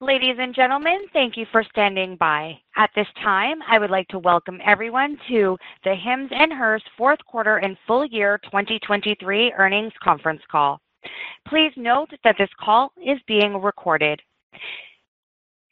Ladies and gentlemen, thank you for standing by. At this time, I would like to welcome everyone to the Hims & Hers fourth quarter and full year 2023 earnings conference call. Please note that this call is being recorded.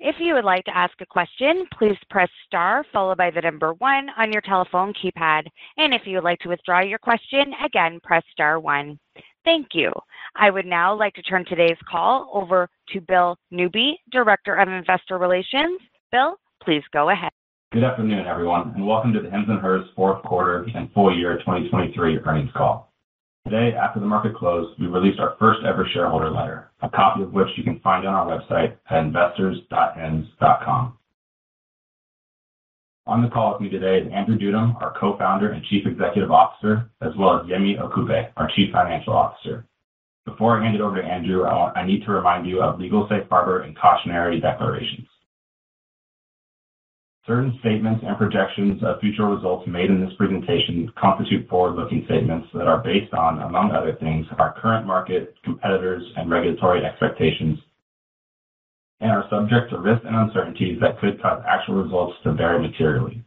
If you would like to ask a question, please press star followed by the number one on your telephone keypad. And if you would like to withdraw your question, again, press star one. Thank you. I would now like to turn today's call over to Bill Newby, Director of Investor Relations. Bill, please go ahead. Good afternoon, everyone, and welcome to the Hims & Hers fourth quarter and full year 2023 earnings call. Today, after the market closed, we released our first-ever shareholder letter, a copy of which you can find on our website at investors.hims.com. On the call with me today is Andrew Dudum, our Co-founder and Chief Executive Officer, as well as Yemi Okupe, our Chief Financial Officer. Before I hand it over to Andrew, I need to remind you of legal safe harbor and cautionary declarations. Certain statements and projections of future results made in this presentation constitute forward-looking statements that are based on, among other things, our current market, competitors, and regulatory expectations, and are subject to risks and uncertainties that could cause actual results to vary materially.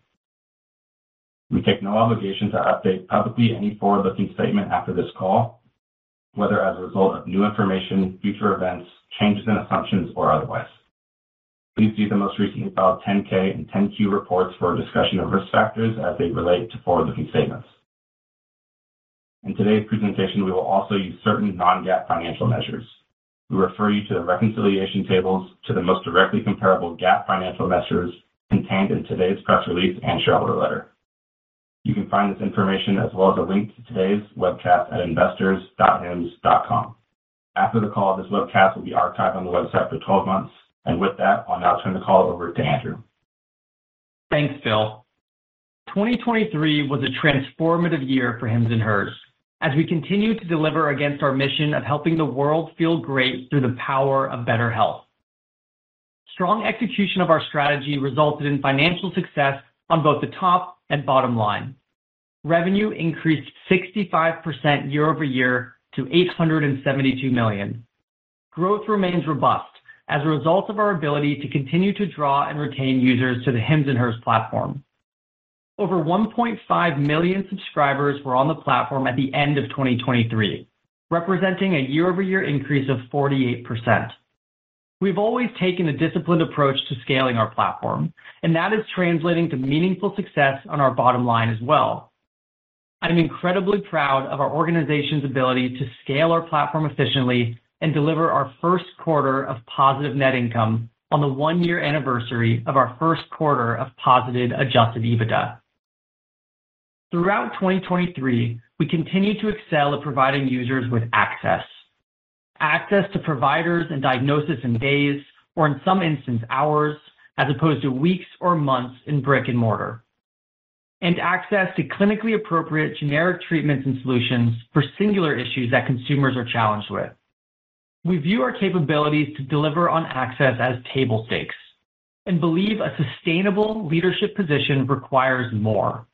We take no obligation to update publicly any forward-looking statement after this call, whether as a result of new information, future events, changes in assumptions, or otherwise. Please see the most recently filed 10-K and 10-Q reports for a discussion of risk factors as they relate to forward-looking statements. In today's presentation, we will also use certain non-GAAP financial measures. We refer you to the reconciliation tables to the most directly comparable GAAP financial measures contained in today's press release and shareholder letter. You can find this information as well as a link to today's webcast at investors.hims.com. After the call, this webcast will be archived on the website for 12 months. And with that, I'll now turn the call over to Andrew. Thanks, Phil. 2023 was a transformative year for Hims & Hers as we continue to deliver against our mission of helping the world feel great through the power of better health. Strong execution of our strategy resulted in financial success on both the top and bottom line. Revenue increased 65% year-over-year to 872 million. Growth remains robust as a result of our ability to continue to draw and retain users to the Hims & Hers platform. Over 1.5 million subscribers were on the platform at the end of 2023, representing a year-over-year increase of 48%. We've always taken a disciplined approach to scaling our platform, and that is translating to meaningful success on our bottom line as well. I'm incredibly proud of our organization's ability to scale our platform efficiently and deliver our first quarter of positive net income on the one-year anniversary of our first quarter of positive Adjusted EBITDA. Throughout 2023, we continued to excel at providing users with access. Access to providers and diagnosis in days, or in some instances, hours, as opposed to weeks or months in brick and mortar. And access to clinically appropriate generic treatments and solutions for singular issues that consumers are challenged with. We view our capabilities to deliver on access as table stakes and believe a sustainable leadership position requires more.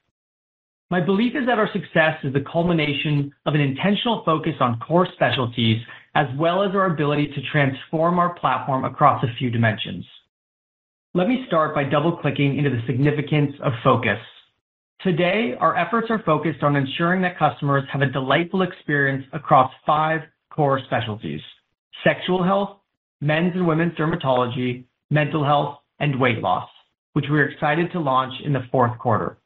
My belief is that our success is the culmination of an intentional focus on core specialties, as well as our ability to transform our platform across a few dimensions. Let me start by double-clicking into the significance of focus. Today, our efforts are focused on ensuring that customers have a delightful experience across five core specialties: sexual health, men's and women's dermatology, mental health, and weight loss, which we're excited to launch in the fourth quarter.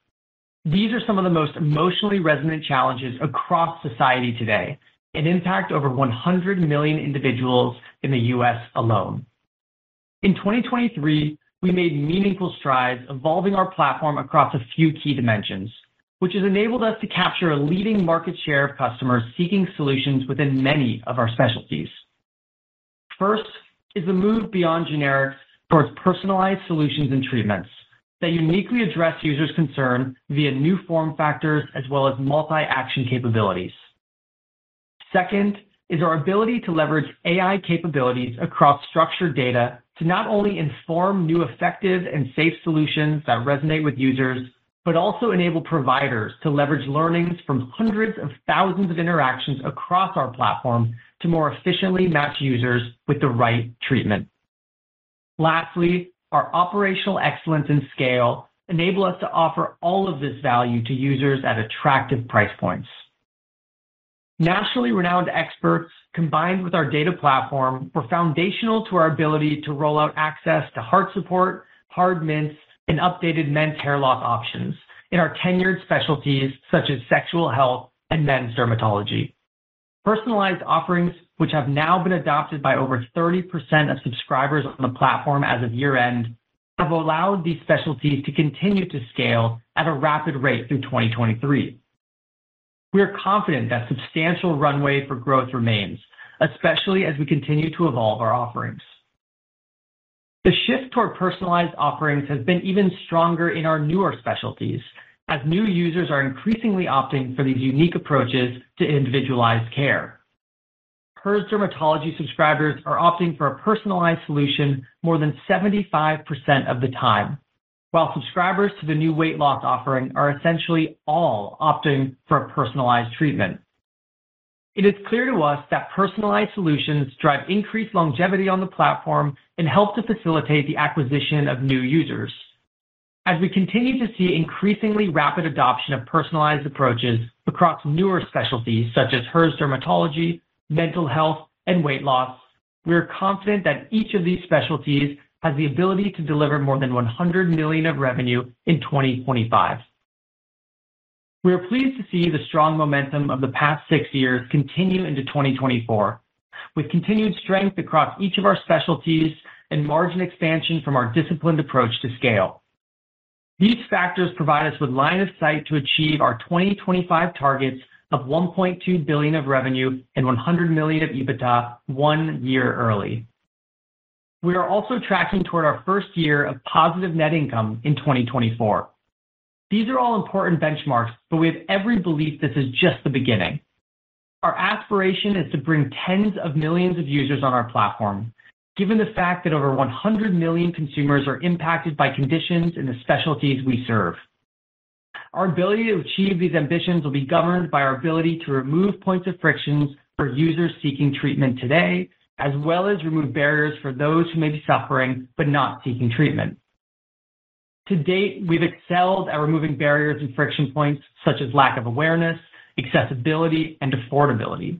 These are some of the most emotionally resonant challenges across society today and impact over 100 million individuals in the U.S. alone. In 2023, we made meaningful strides evolving our platform across a few key dimensions, which has enabled us to capture a leading market share of customers seeking solutions within many of our specialties. First is the move beyond generics towards personalized solutions and treatments that uniquely address users' concern via new form factors as well as multi-action capabilities. Second is our ability to leverage AI capabilities across structured data to not only inform new, effective, and safe solutions that resonate with users, but also enable providers to leverage learnings from hundreds of thousands of interactions across our platform to more efficiently match users with the right treatment. Lastly, our operational excellence and scale enable us to offer all of this value to users at attractive price points. Nationally renowned experts, combined with our data platform, were foundational to our ability to roll out access to heart support, hard mints, and updated men's hair loss options in our tenured specialties such as sexual health and men's dermatology. Personalized offerings, which have now been adopted by over 30% of subscribers on the platform as of year-end, have allowed these specialties to continue to scale at a rapid rate through 2023. We are confident that substantial runway for growth remains, especially as we continue to evolve our offerings. The shift toward personalized offerings has been even stronger in our newer specialties, as new users are increasingly opting for these unique approaches to individualized care. Hers dermatology subscribers are opting for a personalized solution more than 75% of the time, while subscribers to the new weight loss offering are essentially all opting for a personalized treatment. It is clear to us that personalized solutions drive increased longevity on the platform and help to facilitate the acquisition of new users. As we continue to see increasingly rapid adoption of personalized approaches across newer specialties such as Hers dermatology, mental health, and weight loss, we are confident that each of these specialties has the ability to deliver more than 100 million of revenue in 2025. We are pleased to see the strong momentum of the past six years continue into 2024, with continued strength across each of our specialties and margin expansion from our disciplined approach to scale. These factors provide us with line of sight to achieve our 2025 targets of 1.2 billion of revenue and 100 million of EBITDA one year early. We are also tracking toward our first year of positive net income in 2024. These are all important benchmarks, but we have every belief this is just the beginning. Our aspiration is to bring tens of millions of users on our platform, given the fact that over 100 million consumers are impacted by conditions in the specialties we serve. Our ability to achieve these ambitions will be governed by our ability to remove points of frictions for users seeking treatment today, as well as remove barriers for those who may be suffering but not seeking treatment. To date, we've excelled at removing barriers and friction points such as lack of awareness, accessibility, and affordability.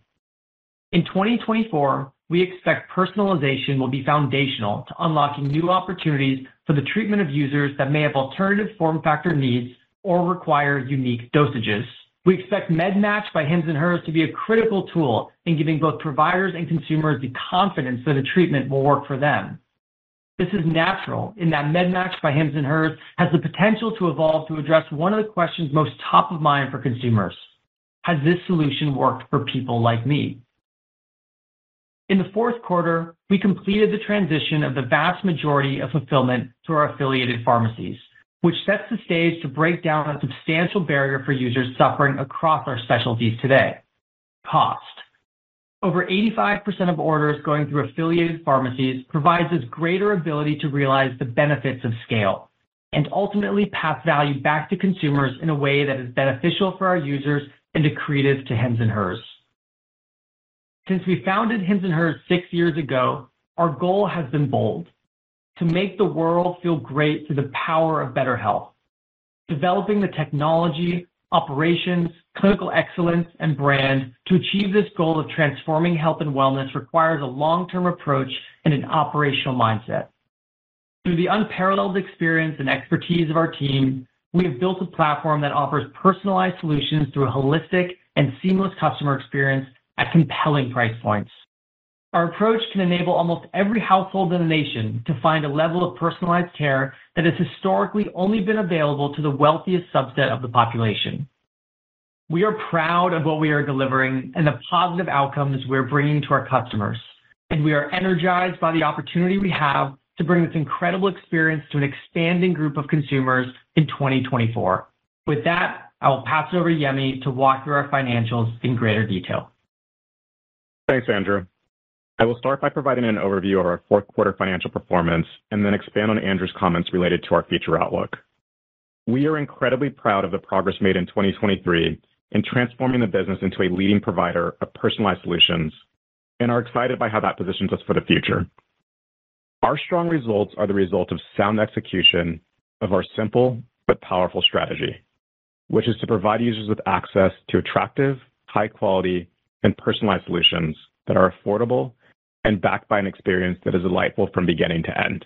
In 2024, we expect personalization will be foundational to unlocking new opportunities for the treatment of users that may have alternative form factor needs or require unique dosages. We expect MedMatch by Hims & Hers to be a critical tool in giving both providers and consumers the confidence that a treatment will work for them. This is natural in that MedMatch by Hims & Hers has the potential to evolve to address one of the questions most top of mind for consumers: Has this solution worked for people like me? In the fourth quarter, we completed the transition of the vast majority of fulfillment to our affiliated pharmacies, which sets the stage to break down a substantial barrier for users suffering across our specialties today: cost. Over 85% of orders going through affiliated pharmacies provides us greater ability to realize the benefits of scale and ultimately pass value back to consumers in a way that is beneficial for our users and accretive to Hims & Hers. Since we founded Hims & Hers six years ago, our goal has been bold: to make the world feel great through the power of better health. Developing the technology, operations, clinical excellence, and brand to achieve this goal of transforming health and wellness requires a long-term approach and an operational mindset. Through the unparalleled experience and expertise of our team, we have built a platform that offers personalized solutions through a holistic and seamless customer experience at compelling price points. Our approach can enable almost every household in the nation to find a level of personalized care that has historically only been available to the wealthiest subset of the population. We are proud of what we are delivering and the positive outcomes we're bringing to our customers, and we are energized by the opportunity we have to bring this incredible experience to an expanding group of consumers in 2024. With that, I will pass it over to Yemi to walk through our financials in greater detail. Thanks, Andrew. I will start by providing an overview of our fourth quarter financial performance and then expand on Andrew's comments related to our future outlook. We are incredibly proud of the progress made in 2023 in transforming the business into a leading provider of personalized solutions and are excited by how that positions us for the future. Our strong results are the result of sound execution of our simple but powerful strategy, which is to provide users with access to attractive, high quality, and personalized solutions that are affordable and backed by an experience that is delightful from beginning to end.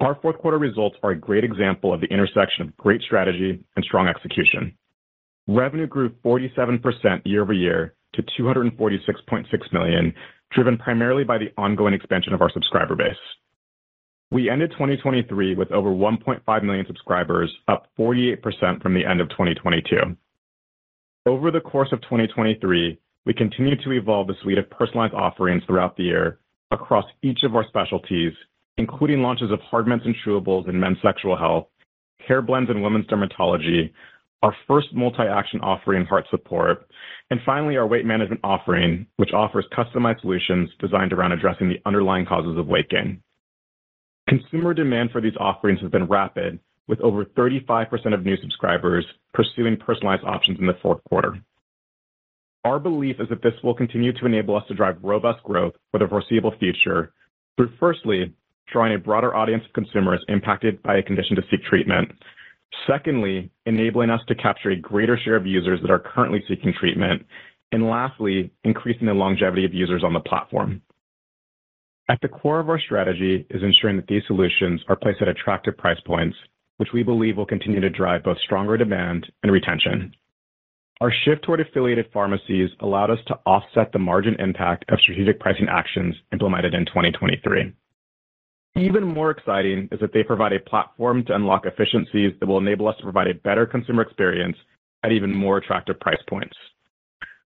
Our fourth quarter results are a great example of the intersection of great strategy and strong execution. Revenue grew 47% year-over-year to 246.6 million, driven primarily by the ongoing expansion of our subscriber base. We ended 2023 with over 1.5 million subscribers, up 48% from the end of 2022. Over the course of 2023, we continued to evolve the suite of personalized offerings throughout the year across each of our specialties, including launches of Hard Mints and Chewables in men's sexual health, hair blends in women's dermatology, our first multi-action offering, Heart Support, and finally, our weight management offering, which offers customized solutions designed around addressing the underlying causes of weight gain. Consumer demand for these offerings has been rapid, with over 35% of new subscribers pursuing personalized options in the fourth quarter. Our belief is that this will continue to enable us to drive robust growth for the foreseeable future through, firstly, drawing a broader audience of consumers impacted by a condition to seek treatment. Secondly, enabling us to capture a greater share of users that are currently seeking treatment. And lastly, increasing the longevity of users on the platform. At the core of our strategy is ensuring that these solutions are placed at attractive price points, which we believe will continue to drive both stronger demand and retention. Our shift toward affiliated pharmacies allowed us to offset the margin impact of strategic pricing actions implemented in 2023. Even more exciting is that they provide a platform to unlock efficiencies that will enable us to provide a better consumer experience at even more attractive price points.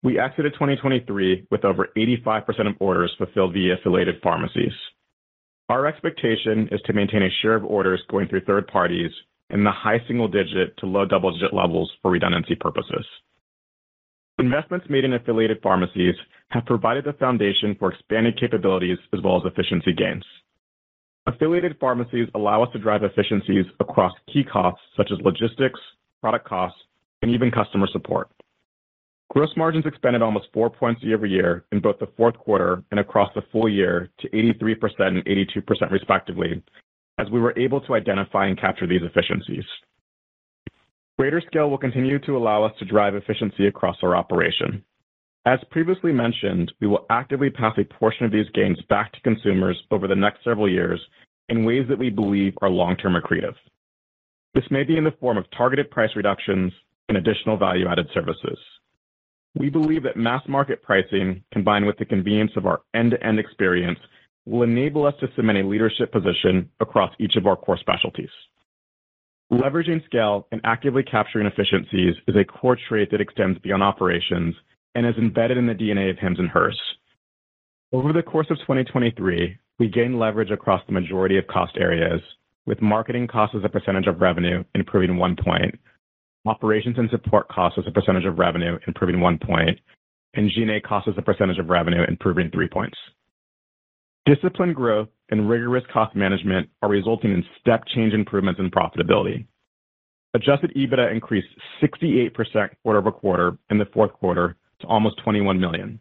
We exited 2023 with over 85% of orders fulfilled via affiliated pharmacies. Our expectation is to maintain a share of orders going through third parties in the high single-digit to low double-digit levels for redundancy purposes. Investments made in affiliated pharmacies have provided the foundation for expanded capabilities as well as efficiency gains. Affiliated pharmacies allow us to drive efficiencies across key costs such as logistics, product costs, and even customer support. Gross margins expanded almost 4 points year-over-year in both the fourth quarter and across the full year to 83% and 82% respectively, as we were able to identify and capture these efficiencies. Greater scale will continue to allow us to drive efficiency across our operation. As previously mentioned, we will actively pass a portion of these gains back to consumers over the next several years in ways that we believe are long-term accretive. This may be in the form of targeted price reductions and additional value-added services. We believe that mass market pricing, combined with the convenience of our end-to-end experience, will enable us to cement a leadership position across each of our core specialties. Leveraging scale and actively capturing efficiencies is a core trait that extends beyond operations and is embedded in the DNA of Hims & Hers. Over the course of 2023, we gained leverage across the majority of cost areas, with marketing costs as a percentage of revenue improving 1 point, operations and support costs as a percentage of revenue improving 1 point, and G&A costs as a percentage of revenue improving 3 points. Disciplined growth and rigorous cost management are resulting in step change improvements in profitability. Adjusted EBITDA increased 68% quarter-over-quarter in the fourth quarter to almost 21 million.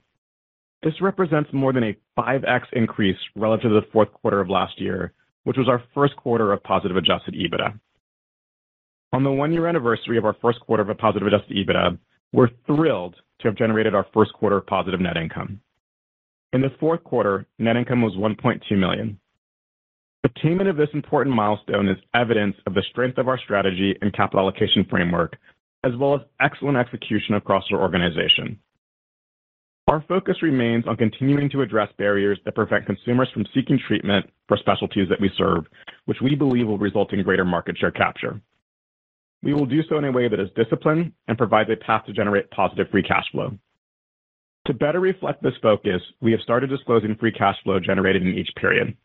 This represents more than a 5x increase relative to the fourth quarter of last year, which was our first quarter of positive adjusted EBITDA. On the one-year anniversary of our first quarter of a positive adjusted EBITDA, we're thrilled to have generated our first quarter of positive net income. In the fourth quarter, net income was $1.2 million. Attainment of this important milestone is evidence of the strength of our strategy and capital allocation framework, as well as excellent execution across our organization. Our focus remains on continuing to address barriers that prevent consumers from seeking treatment for specialties that we serve, which we believe will result in greater market share capture. We will do so in a way that is disciplined and provides a path to generate positive free cash flow. To better reflect this focus, we have started disclosing free cash flow generated in each period.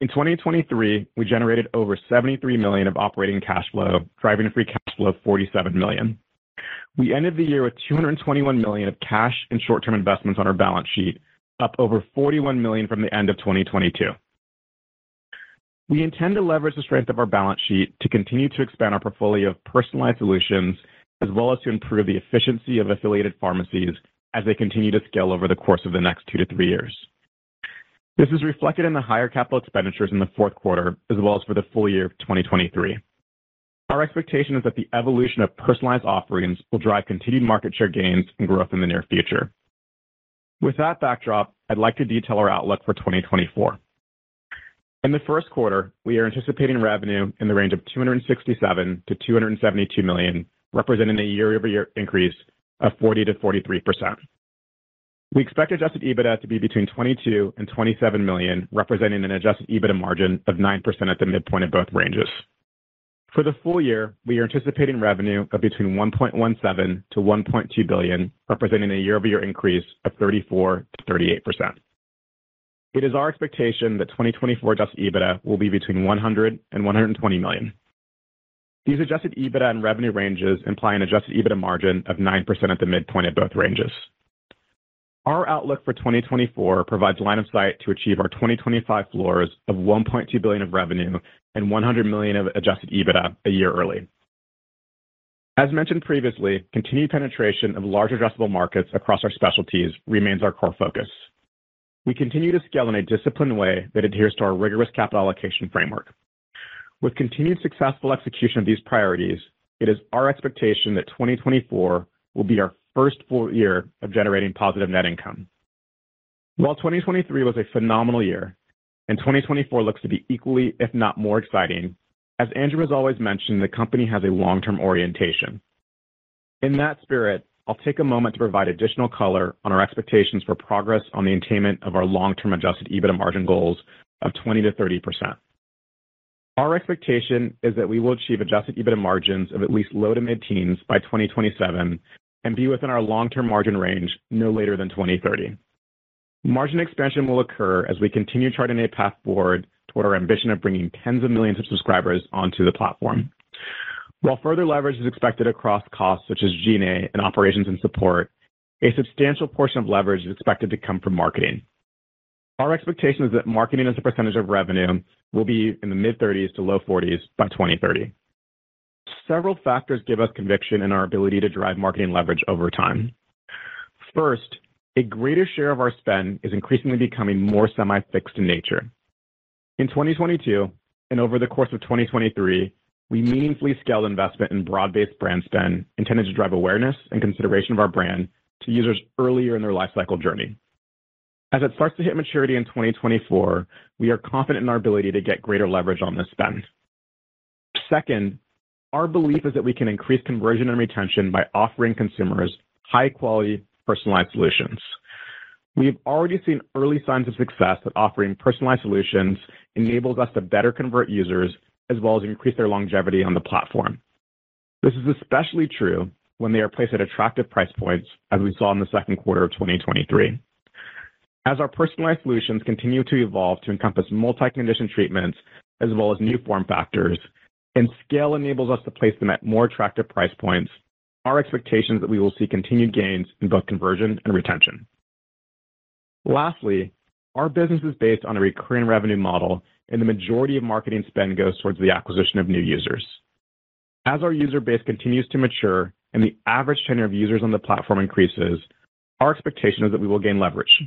In 2023, we generated over 73 million of operating cash flow, driving free cash flow of 47 million. We ended the year with 221 million of cash and short-term investments on our balance sheet, up over 41 million from the end of 2022. We intend to leverage the strength of our balance sheet to continue to expand our portfolio of personalized solutions, as well as to improve the efficiency of affiliated pharmacies as they continue to scale over the course of the next two to three years. This is reflected in the higher capital expenditures in the fourth quarter, as well as for the full year of 2023. Our expectation is that the evolution of personalized offerings will drive continued market share gains and growth in the near future. With that backdrop, I'd like to detail our outlook for 2024. In the first quarter, we are anticipating revenue in the range of $267 million-$272 million, representing a year-over-year increase of 40%-43%. We expect Adjusted EBITDA to be between $22 million and $27 million, representing an Adjusted EBITDA margin of 9% at the midpoint of both ranges. For the full year, we are anticipating revenue of between $1.17 billion-$1.2 billion, representing a year-over-year increase of 34%-38%. It is our expectation that 2024 Adjusted EBITDA will be between $100 million and $120 million. These Adjusted EBITDA and revenue ranges imply an Adjusted EBITDA margin of 9% at the midpoint of both ranges. Our outlook for 2024 provides line of sight to achieve our 2025 floors of 1.2 billion of revenue and 100 million of Adjusted EBITDA a year early. As mentioned previously, continued penetration of large addressable markets across our specialties remains our core focus. We continue to scale in a disciplined way that adheres to our rigorous capital allocation framework. With continued successful execution of these priorities, it is our expectation that 2024 will be our first full year of generating positive net income. While 2023 was a phenomenal year, and 2024 looks to be equally, if not more exciting, as Andrew has always mentioned, the company has a long-term orientation. In that spirit, I'll take a moment to provide additional color on our expectations for progress on the attainment of our long-term Adjusted EBITDA margin goals of 20%-30%. Our expectation is that we will achieve Adjusted EBITDA margins of at least low to mid-teens by 2027 and be within our long-term margin range no later than 2030. Margin expansion will occur as we continue charting a path forward toward our ambition of bringing tens of millions of subscribers onto the platform. While further leverage is expected across costs such as G&A and operations and support, a substantial portion of leverage is expected to come from marketing. Our expectation is that marketing as a percentage of revenue will be in the mid-30s to low 40s by 2030. Several factors give us conviction in our ability to drive marketing leverage over time. First, a greater share of our spend is increasingly becoming more semi-fixed in nature. In 2022 and over the course of 2023, we meaningfully scaled investment in broad-based brand spend intended to drive awareness and consideration of our brand to users earlier in their lifecycle journey. As it starts to hit maturity in 2024, we are confident in our ability to get greater leverage on this spend. Second, our belief is that we can increase conversion and retention by offering consumers high-quality, personalized solutions. We have already seen early signs of success that offering personalized solutions enables us to better convert users as well as increase their longevity on the platform. This is especially true when they are placed at attractive price points, as we saw in the second quarter of 2023. As our personalized solutions continue to evolve to encompass multi-condition treatments as well as new form factors, and scale enables us to place them at more attractive price points, our expectation is that we will see continued gains in both conversion and retention. Lastly, our business is based on a recurring revenue model, and the majority of marketing spend goes towards the acquisition of new users. As our user base continues to mature and the average tenure of users on the platform increases, our expectation is that we will gain leverage.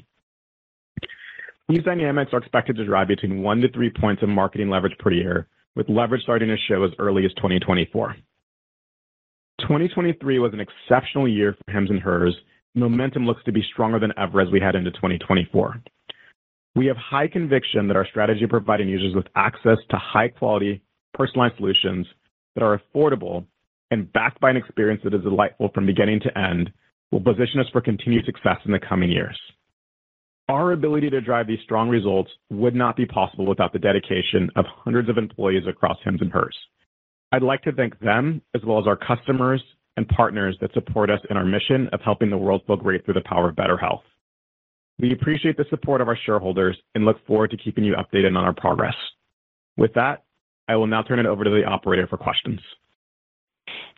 These dynamics are expected to drive between one to three points of marketing leverage per year, with leverage starting to show as early as 2024. 2023 was an exceptional year for Hims & Hers. Momentum looks to be stronger than ever as we head into 2024. We have high conviction that our strategy of providing users with access to high-quality, personalized solutions that are affordable and backed by an experience that is delightful from beginning to end will position us for continued success in the coming years. Our ability to drive these strong results would not be possible without the dedication of hundreds of employees across Hims & Hers. I'd like to thank them as well as our customers and partners that support us in our mission of helping the world feel great through the power of better health. We appreciate the support of our shareholders and look forward to keeping you updated on our progress. With that, I will now turn it over to the operator for questions.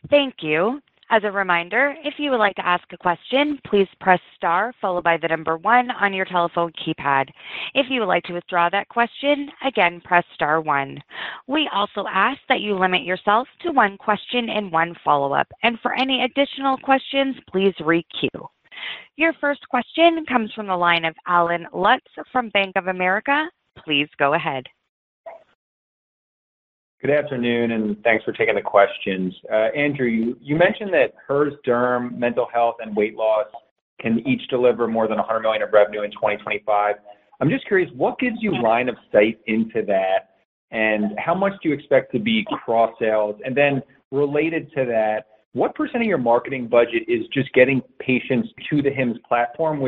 Thank you. As a reminder, if you would like to ask a question, please press star followed by the number one on your telephone keypad. If you would like to withdraw that question, again, press star one. We also ask that you limit yourself to one question and one follow-up, and for any additional questions, please re-queue. Your first question comes from the line of Allen Lutz from Bank of America. Please go ahead. Good afternoon, and thanks for taking the questions. Uh, Andrew, you mentioned that Hers Derm, mental health, and weight loss can each deliver more than 100 million of revenue in 2025. I'm just curious, what gives you line of sight into that, and how much do you expect to be cross-sales? And then related to that, what percent % of your marketing budget is just getting patients to the Hims platform,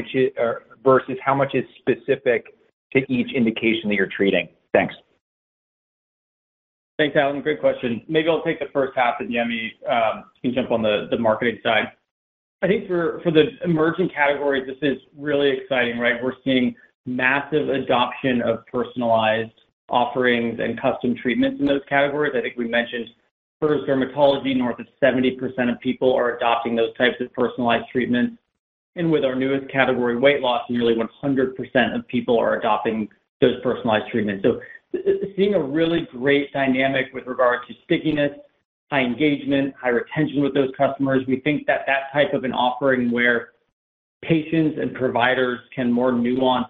versus how much is specific to each indication that you're treating? Thanks. Thanks, Allen. Great question. Maybe I'll take the first half, and Yemi um, can jump on the marketing side. I think for the emerging categories, this is really exciting, right? We're seeing massive adoption of personalized offerings and custom treatments in those categories. I think we mentioned Hers dermatology, north of 70% of people are adopting those types of personalized treatments. And with our newest category, weight loss, nearly 100% of people are adopting those personalized treatments. So seeing a really great dynamic with regard to stickiness, high engagement, high retention with those customers. We think that that type of an offering where patients and providers can more nuanced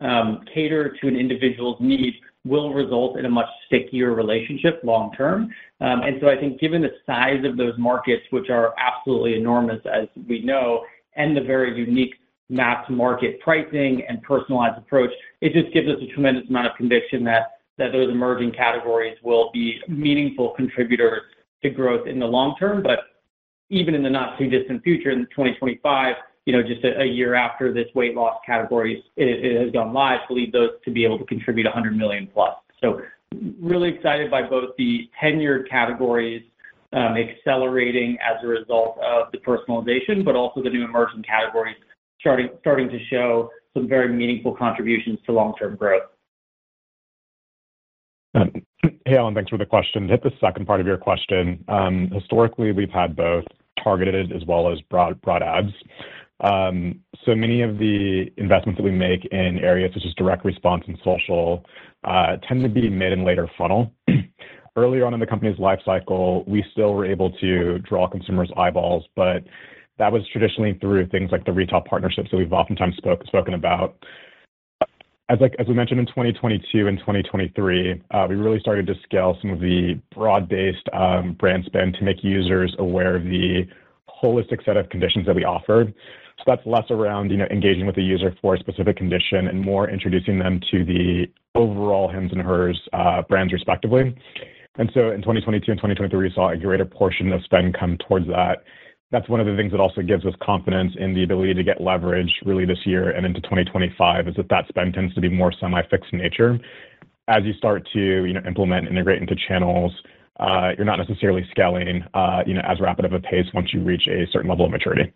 um, cater to an individual's needs will result in a much stickier relationship long term. Um, and so I think given the size of those markets, which are absolutely enormous, as we know, and the very unique mass market pricing and personalized approach, it just gives us a tremendous amount of conviction that those emerging categories will be meaningful contributors to growth in the long term. But even in the not-too-distant future, in 2025, you know, just a year after this weight loss category has gone live, believe those to be able to contribute 100 million plus. So really excited by both the tenured categories um, accelerating as a result of the personalization, but also the new emerging categories starting starting to show some very meaningful contributions to long-term growth. Hey, Allen, thanks for the question. To hit the second part of your question, um, historically, we've had both targeted as well as broad, broad ads. Um, so many of the investments that we make in areas such as direct response and social uh, tend to be mid and later funnel. Earlier on in the company's life cycle, we still were able to draw consumers' eyeballs, but that was traditionally through things like the retail partnerships that we've oftentimes spoken about. As we mentioned in 2022 and 2023, uh, we really started to scale some of the broad-based um, brand spend to make users aware of the holistic set of conditions that we offered. So that's less around, you know, engaging with the user for a specific condition and more introducing them to the overall Hims and Hers uh, brands, respectively. And so in 2022 and 2023, we saw a greater portion of spend come towards that. That's one of the things that also gives us confidence in the ability to get leverage really this year and into 2025, is that that spend tends to be more semi-fixed in nature. As you start to, you know, implement, and integrate into channels, uh, you're not necessarily scaling, uh, you know, as rapid of a pace once you reach a certain level of maturity.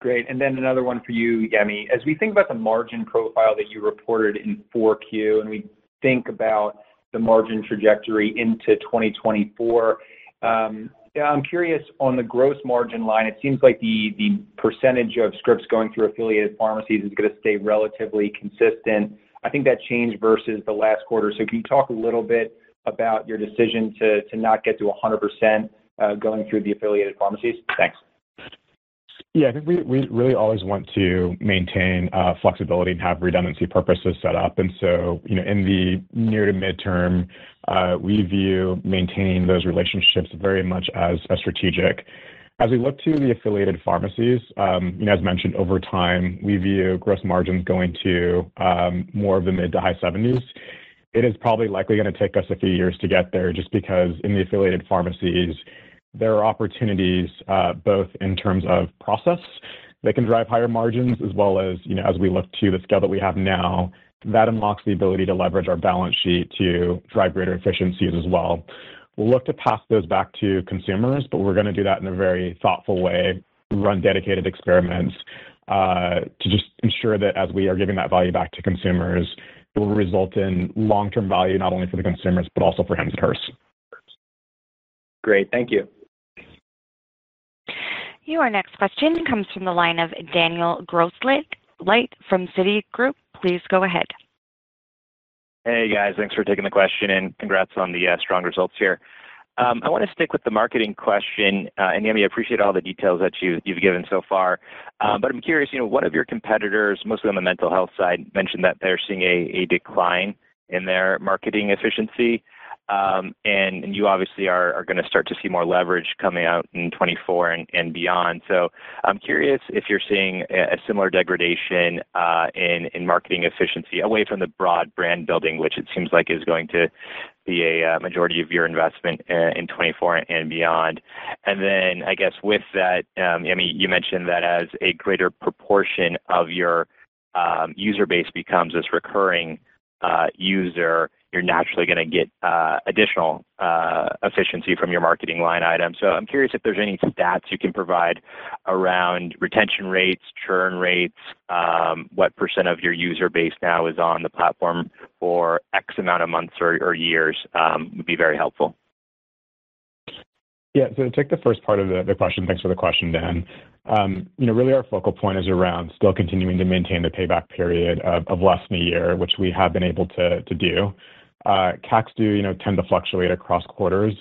Great. And then another one for you, Yemi. As we think about the margin profile that you reported in 4Q, and we think about the margin trajectory into 2024, um, I'm curious on the gross margin line, it seems like the percentage of scripts going through affiliated pharmacies is gonna stay relatively consistent. I think that changed versus the last quarter. So can you talk a little bit about your decision to to not get to 100%, uh, going through the affiliated pharmacies? Thanks. Yeah, I think we really always want to maintain uh, flexibility and have redundancy purposes set up. And so, you know, in the near to midterm, uh, we view maintaining those relationships very much as a strategic. As we look to the affiliated pharmacies, um, you know, as mentioned, over time, we view gross margins going to um, more of the mid- to high 70s%. It is probably likely gonna take us a few years to get there, just because in the affiliated pharmacies, there are opportunities uh, both in terms of process that can drive higher margins, as well as, you know, as we look to the scale that we have now, that unlocks the ability to leverage our balance sheet to drive greater efficiencies as well. We'll look to pass those back to consumers, but we're gonna do that in a very thoughtful way, run dedicated experiments, uh, to just ensure that as we are giving that value back to consumers, it will result in long-term value, not only for the consumers, but also for Hims & Hers. Great. Thank you. Your next question comes from the line of Daniel Grosslight from Citigroup. Please go ahead. Hey, guys. Thanks for taking the question, and congrats on the uh, strong results here. Um, I want to stick with the marketing question. Uh, and Yemi, I appreciate all the details that you've given so far. Um, but I'm curious, you know, one of your competitors, mostly on the mental health side, mentioned that they're seeing a decline in their marketing efficiency. Um, and you obviously are gonna start to see more leverage coming out in 2024 and beyond. So I'm curious if you're seeing a similar degradation uh, in marketing efficiency away from the broad brand building, which it seems like is going to be a uh, majority of your investment uh, in 2024 and beyond. And then, I guess with that, um, Yemi, you mentioned that as a greater proportion of your um, user base becomes this recurring user, you're naturally gonna get uh, additional uh, efficiency from your marketing line item. So I'm curious if there's any stats you can provide around retention rates, churn rates, um, what percent of your user base now is on the platform for X amount of months or years, um, would be very helpful. Yeah. So to take the first part of the question, thanks for the question, Dan. Um, you know, really our focal point is around still continuing to maintain the payback period of less than a year, which we have been able to do. Uh, CACs do, you know, tend to fluctuate across quarters.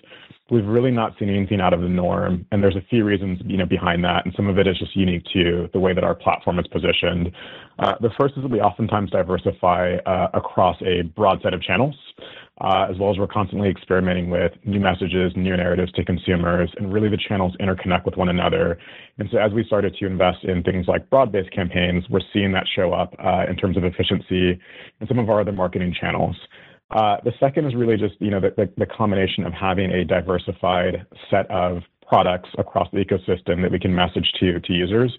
We've really not seen anything out of the norm, and there's a few reasons, you know, behind that, and some of it is just unique to the way that our platform is positioned. Uh, the first is that we oftentimes diversify uh, across a broad set of channels, as well as we're constantly experimenting with new messages, new narratives to consumers, and really the channels interconnect with one another. And so as we started to invest in things like broad-based campaigns, we're seeing that show up in terms of efficiency in some of our other marketing channels. Uh, the second is really just, you know, the combination of having a diversified set of products across the ecosystem that we can message to users.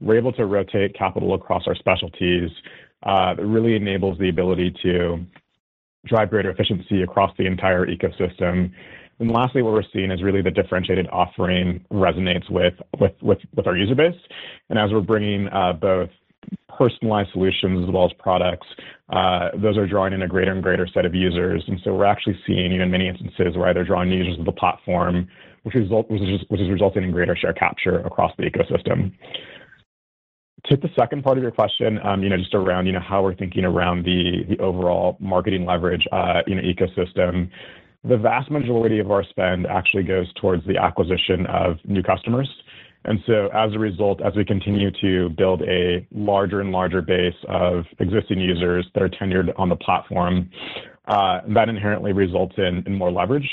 We're able to rotate capital across our specialties. Uh, it really enables the ability to drive greater efficiency across the entire ecosystem. And lastly, what we're seeing is really the differentiated offering resonates with our user base. And as we're bringing uh, both personalized solutions as well as products, uh, those are drawing in a greater and greater set of users. And so we're actually seeing, in many instances, where they're drawing users to the platform, which is resulting in greater share capture across the ecosystem. To the second part of your question, um, you know, just around, you know, how we're thinking around the overall marketing leverage uh, in an ecosystem. The vast majority of our spend actually goes towards the acquisition of new customers. And so as a result, as we continue to build a larger and larger base of existing users that are tenured on the platform, uh, that inherently results in more leverage.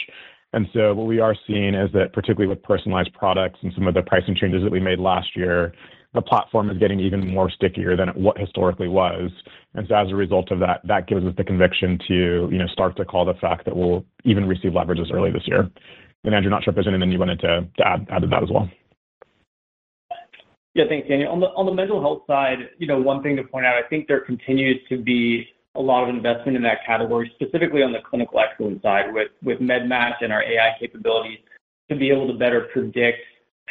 And so what we are seeing is that, particularly with personalized products and some of the pricing changes that we made last year, the platform is getting even more stickier than what historically was. And so as a result of that, that gives us the conviction to, you know, start to call the fact that we'll even receive leverages early this year. And Andrew, not sure if there's anything you wanted to add to that as well. Yeah, thanks, Daniel. On the mental health side, you know, one thing to point out, I think there continues to be a lot of investment in that category, specifically on the clinical excellence side, with MedMatch and our AI capabilities, to be able to better predict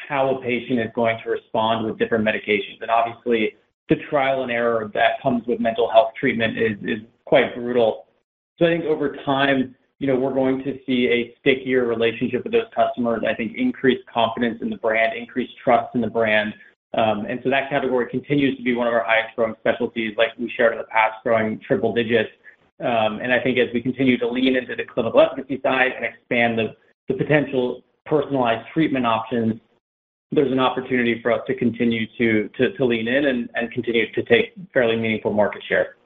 how a patient is going to respond with different medications. And obviously, the trial and error that comes with mental health treatment is quite brutal. So I think over time, you know, we're going to see a stickier relationship with those customers. I think increased confidence in the brand, increased trust in the brand. Um, and so that category continues to be one of our highest growing specialties, like we shared in the past, growing triple digits. Um, and I think as we continue to lean into the clinical efficacy side and expand the potential personalized treatment options, there's an opportunity for us to continue to lean in and continue to take fairly meaningful market share.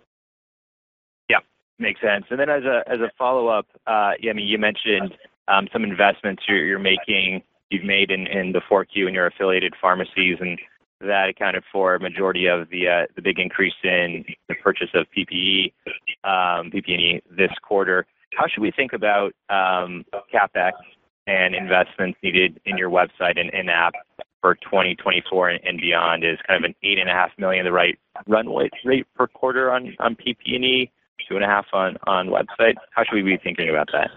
Yeah, makes sense. And then as a follow-up, uh, you i mean you mentioned um, some investments you're making, you've made in the 4Q in your affiliated pharmacies, and that accounted for a majority of the uh, the big increase in the purchase of PPE um, this quarter. How should we think about um, CapEx and investments needed in your website and in-app for 2024 and beyond? Is kind of an 8.5 million the right runway rate per quarter on on PPE, $2.5 million on website? How should we be thinking about that?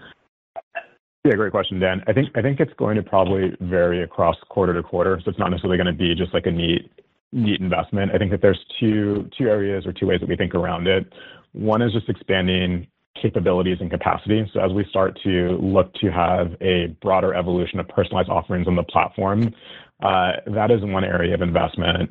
Yeah, great question, Dan. I think, I think it's going to probably vary across quarter to quarter, so it's not necessarily gonna be just like a neat, neat investment. I think that there's two, two areas or two ways that we think around it. One is just expanding capabilities and capacity. So as we start to look to have a broader evolution of personalized offerings on the platform, uh, that is one area of investment.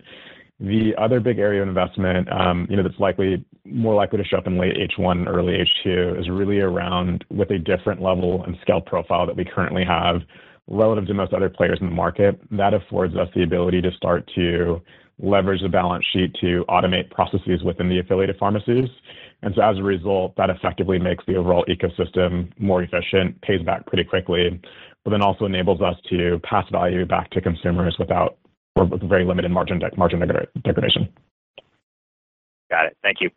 The other big area of investment, um, you know, that's likely more likely to show up in late H1, early H2, is really around with a different level and scale profile that we currently have relative to most other players in the market. That affords us the ability to start to leverage the balance sheet to automate processes within the affiliated pharmacies. And so as a result, that effectively makes the overall ecosystem more efficient, pays back pretty quickly, but then also enables us to pass value back to consumers without or with very limited margin degradation. Got it. Thank you.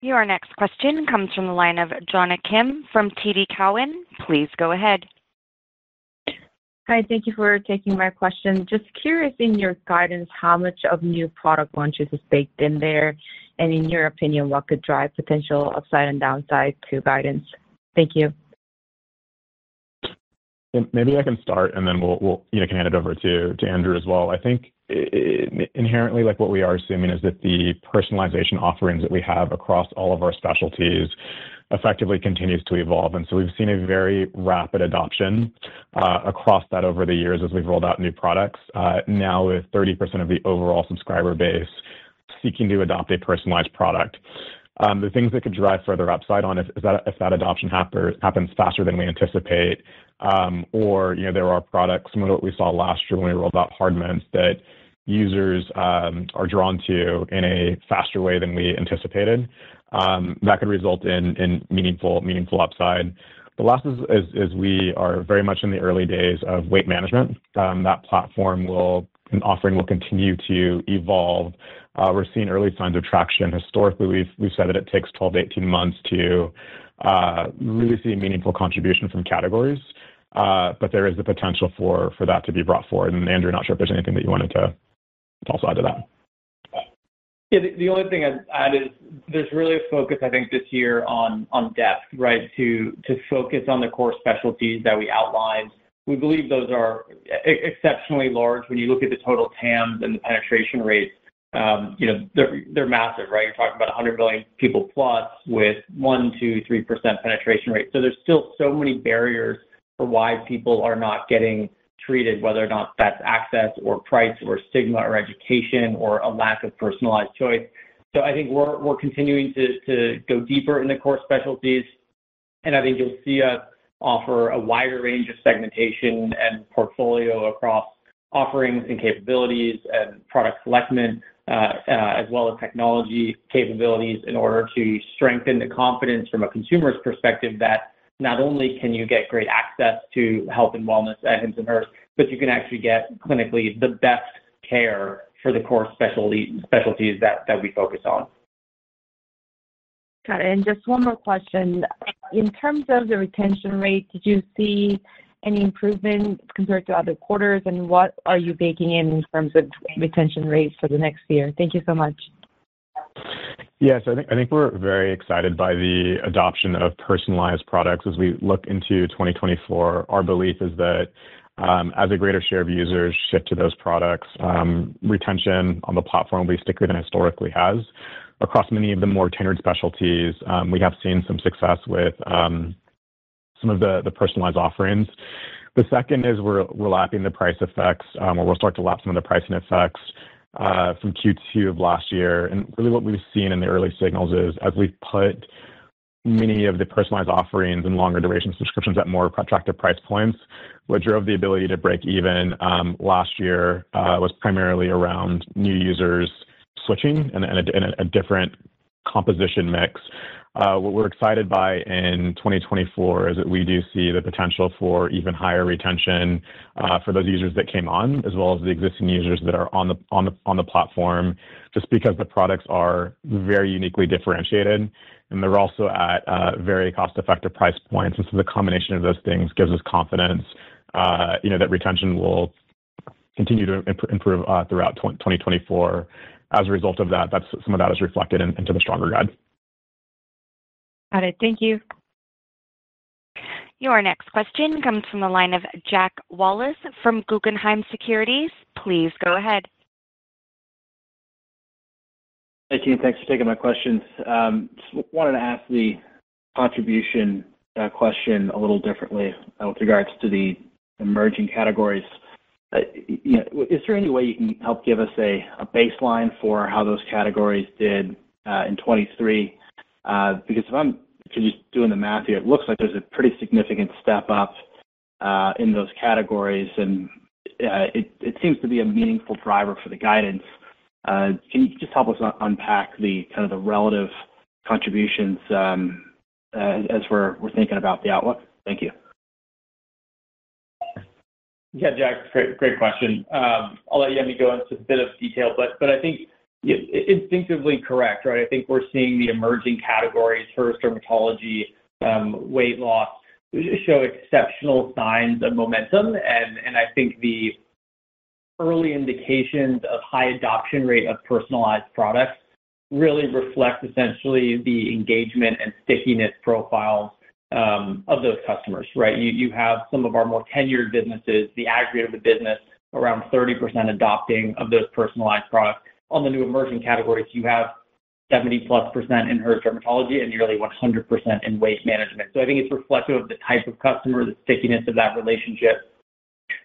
Your next question comes from the line of Jonna Kim from TD Cowen. Please go ahead. Hi, thank you for taking my question. Just curious, in your guidance, how much of new product launches is baked in there? And in your opinion, what could drive potential upside and downside to guidance? Thank you. Maybe I can start, and then we'll, you know, can hand it over to Andrew as well. I think inherently, like, what we are assuming is that the personalization offerings that we have across all of our specialties effectively continues to evolve. And so we've seen a very rapid adoption uh, across that over the years as we've rolled out new products. Uh, now, with 30% of the overall subscriber base seeking to adopt a personalized product. Um, the things that could drive further upside on if that if that adoption happens faster than we anticipate, um, or, you know, there are products, similar to what we saw last year when we rolled out Hard Mints, that users um, are drawn to in a faster way than we anticipated, that could result in meaningful upside. The last is we are very much in the early days of weight management. That platform and offering will continue to evolve. Uh, we're seeing early signs of traction. Historically, we've said that it takes 12-18 months to uh, really see meaningful contribution from categories, uh, but there is the potential for that to be brought forward. And Andrew, not sure if there's anything that you wanted to also add to that. Yeah, the only thing I'd add is there's really a focus, I think, this year on depth, right? To focus on the core specialties that we outlined. We believe those are exceptionally large. When you look at the total TAMs and the penetration rates, Um, you know, they're massive, right? You're talking about 100 million people plus with 1%-3% penetration rate. So there's still so many barriers for why people are not getting treated, whether or not that's access or price or stigma or education or a lack of personalized choice. So I think we're continuing to go deeper in the core specialties, and I think you'll see us offer a wider range of segmentation and portfolio across offerings and capabilities and product selection, Uh, uh, as well as technology capabilities, in order to strengthen the confidence from a consumer's perspective, that not only can you get great access to health and wellness at Hims & Hers, but you can actually get clinically the best care for the core specialties that we focus on. Got it. And just one more question. In terms of the retention rate, did you see any improvement compared to other quarters? And what are you baking in, in terms of retention rates for the next year? Thank you so much. Yes, I think, I think we're very excited by the adoption of personalized products as we look into 2024. Our belief is that, um, as a greater share of users shift to those products, um, retention on the platform will be stickier than historically has. Across many of the more tenured specialties, um, we have seen some success with some of the personalized offerings. The second is we're lapping the price effects, um, or we'll start to lap some of the pricing effects uh, from Q2 of last year. And really what we've seen in the early signals is, as we've put many of the personalized offerings and longer duration subscriptions at more attractive price points, what drove the ability to break even um, last year uh, was primarily around new users switching and a different composition mix. Uh, what we're excited by in 2024 is that we do see the potential for even higher retention uh, for those users that came on, as well as the existing users that are on the platform, just because the products are very uniquely differentiated, and they're also at uh, very cost-effective price points. And so the combination of those things gives us confidence, you know, that retention will continue to improve throughout 2024. As a result of that, that's some of that is reflected into the stronger guide. Got it. Thank you. Your next question comes from the line of Jack Wallace from Guggenheim Securities. Please go ahead. Thank you. Thanks for taking my questions. Um, just wanted to ask the contribution uh, question a little differently uh, with regards to the emerging categories. Uh, you know, is there any way you can help give us a baseline for how those categories did in 2023? Uh, because if I'm just doing the math here, it looks like there's a pretty significant step up uh, in those categories, and uh, it seems to be a meaningful driver for the guidance. Can you just help us unpack the kind of the relative contributions um, as we're thinking about the outlook? Thank you. Yeah, Jack, great, great question. Um, I'll let Yemi go into a bit of detail, but I think instinctively correct, right? I think we're seeing the emerging categories, Hers dermatology, um, weight loss, show exceptional signs of momentum. And I think the early indications of high adoption rate of personalized products really reflect essentially the engagement and stickiness profiles um, of those customers, right? You have some of our more tenured businesses, the aggregate of the business, around 30% adopting of those personalized products. On the new emerging categories, you have 70%+ in Hers dermatology and nearly 100% in weight management. So I think it's reflective of the type of customer, the stickiness of that relationship.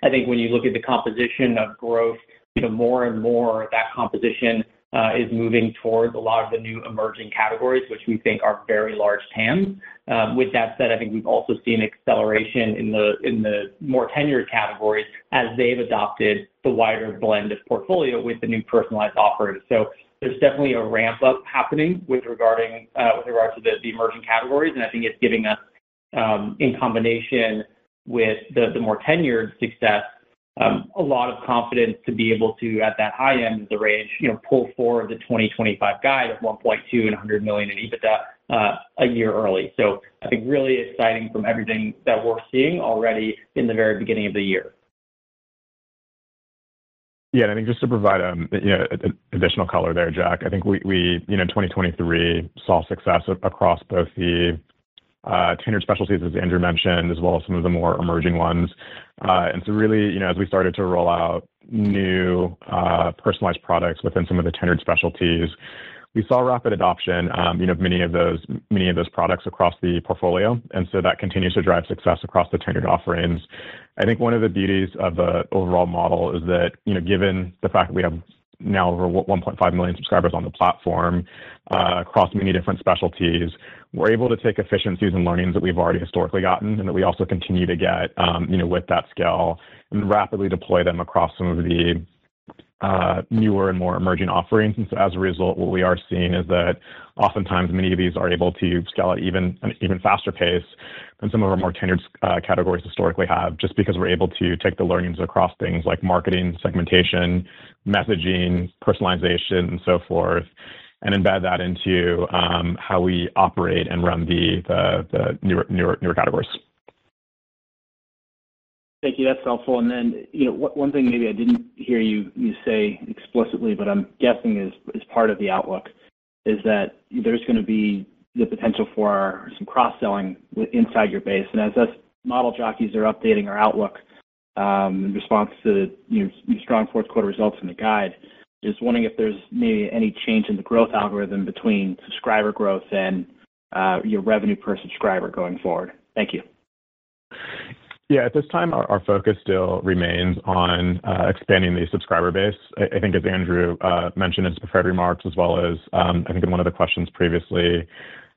I think when you look at the composition of growth, you know, more and more that composition Uh, is moving towards a lot of the new emerging categories, which we think are very large TAMs. Um, with that said, I think we've also seen acceleration in the in the more tenured categories as they've adopted the wider blend of portfolio with the new personalized offerings. So there's definitely a ramp-up happening with regarding uh with regard to the emerging categories, and I think it's giving us, um, in combination with the more tenured success, Um, a lot of confidence to be able to, at that high end of the range, you know, pull forward the 2025 guide of $1.2 billion and $100 million in EBITDA uh, a year early. So I think really exciting from everything that we're seeing already in the very beginning of the year. Yeah, and I think just to provide, um, you know, additional color there, Jack, I think we, you know, in 2023 saw success across both the Uh, tenured specialties, as Andrew mentioned, as well as some of the more emerging ones. Uh, and so really, you know, as we started to roll out new uh, personalized products within some of the tenured specialties, we saw rapid adoption, um, you know, of many of those, many of those products across the portfolio, and so that continues to drive success across the tenured offerings. I think one of the beauties of the overall model is that, you know, given the fact that we have now over 1.5 million subscribers on the platform, across many different specialties, we're able to take efficiencies and learnings that we've already historically gotten, and that we also continue to get, um, know, with that scale, and rapidly deploy them across some of the uh, newer and more emerging offerings. And so as a result, what we are seeing is that oftentimes many of these are able to scale at even an even faster pace than some of our more tenured uh, categories historically have, just because we're able to take the learnings across things like marketing, segmentation, messaging, personalization, and so forth, and embed that into um, how we operate and run the newer categories. Thank you. That's helpful. And then, you know, one thing maybe I didn't hear you say explicitly, but I'm guessing is part of the outlook, is that there's gonna be the potential for some cross-selling inside your base. And as us model jockeys are updating our outlook, um, in response to, you know, strong fourth quarter results in the guide, just wondering if there's maybe any change in the growth algorithm between subscriber growth and uh, your revenue per subscriber going forward. Thank you. Yeah, at this time, our focus still remains on uh, expanding the subscriber base. I think as Andrew uh, mentioned in his prepared remarks, as well as um, I think in one of the questions previously,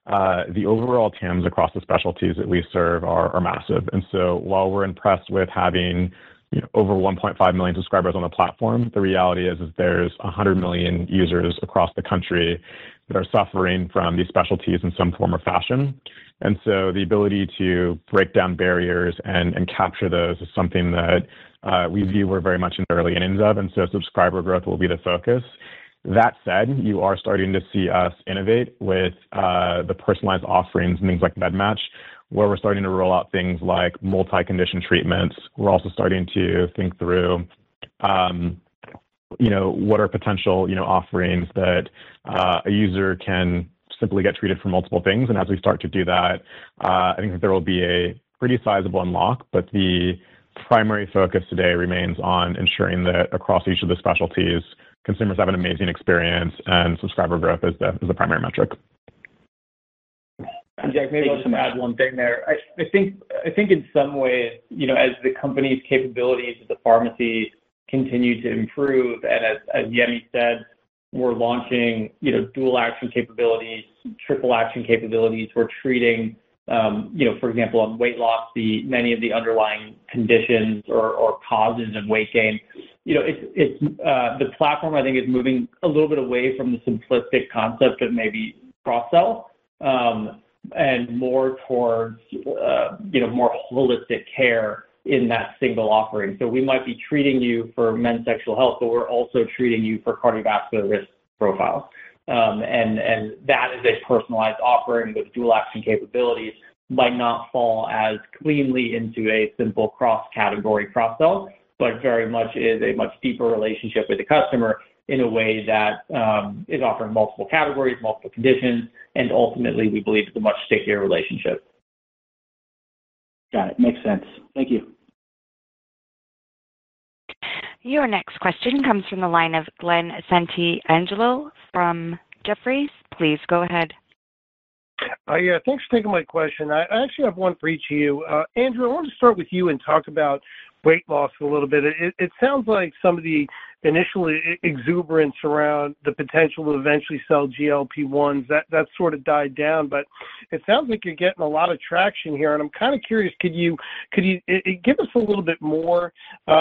the overall TAMs across the specialties that we serve are massive. And so while we're impressed with having, over 1.5 million subscribers on the platform, the reality is there's 100 million users across the country that are suffering from these specialties in some form or fashion. And so the ability to break down barriers and capture those is something that uh, we view we're very much in the early innings of, and so subscriber growth will be the focus. That said, you are starting to see us innovate with uh, the personalized offerings and things like MedMatch, where we're starting to roll out things like multi-condition treatments. We're also starting to think through, um, you know, what are potential, you know, offerings that uh, a user can simply get treated for multiple things. And as we start to do that, uh, I think that there will be a pretty sizable unlock, but the primary focus today remains on ensuring that across each of the specialties, consumers have an amazing experience and subscriber growth is the primary metric. Jack, maybe I'll just add one thing there. I think in some ways, you know, as the company's capabilities as a pharmacy continue to improve, and as Yemi said, we're launching, you know, dual action capabilities, triple action capabilities. We're treating, you know, for example, on weight loss, many of the underlying conditions or causes of weight gain. You know, it's it's uh the platform, I think, is moving a little bit away from the simplistic concept of maybe cross-sell, and more towards, uh, you know, more holistic care in that single offering. So we might be treating you for men's sexual health, but we're also treating you for cardiovascular risk profile. Um, and that is a personalized offering with dual action capabilities, might not fall as cleanly into a simple cross-category cross-sell, but very much is a much deeper relationship with the customer in a way that um, is offering multiple categories, multiple conditions, and ultimately, we believe it's a much stickier relationship. Got it. Makes sense. Thank you. Your next question comes from the line of Glen Santangelo from Jefferies. Please go ahead. Uh, yeah, thanks for taking my question. I actually have one for each of you. Uh, Andrew, I want to start with you and talk about weight loss a little bit. It sounds like some of the initial exuberance around the potential to eventually sell GLP-1s, that sort of died down, but it sounds like you're getting a lot of traction here, and I'm kind of curious, could you could you give us a little bit more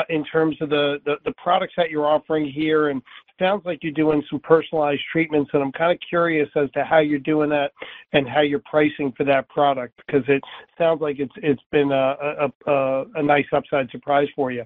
in terms of the products that you're offering here? And sounds like you're doing some personalized treatments, and I'm kind of curious as to how you're doing that and how you're pricing for that product, because it sounds like it's it's been a uh a nice upside surprise for you.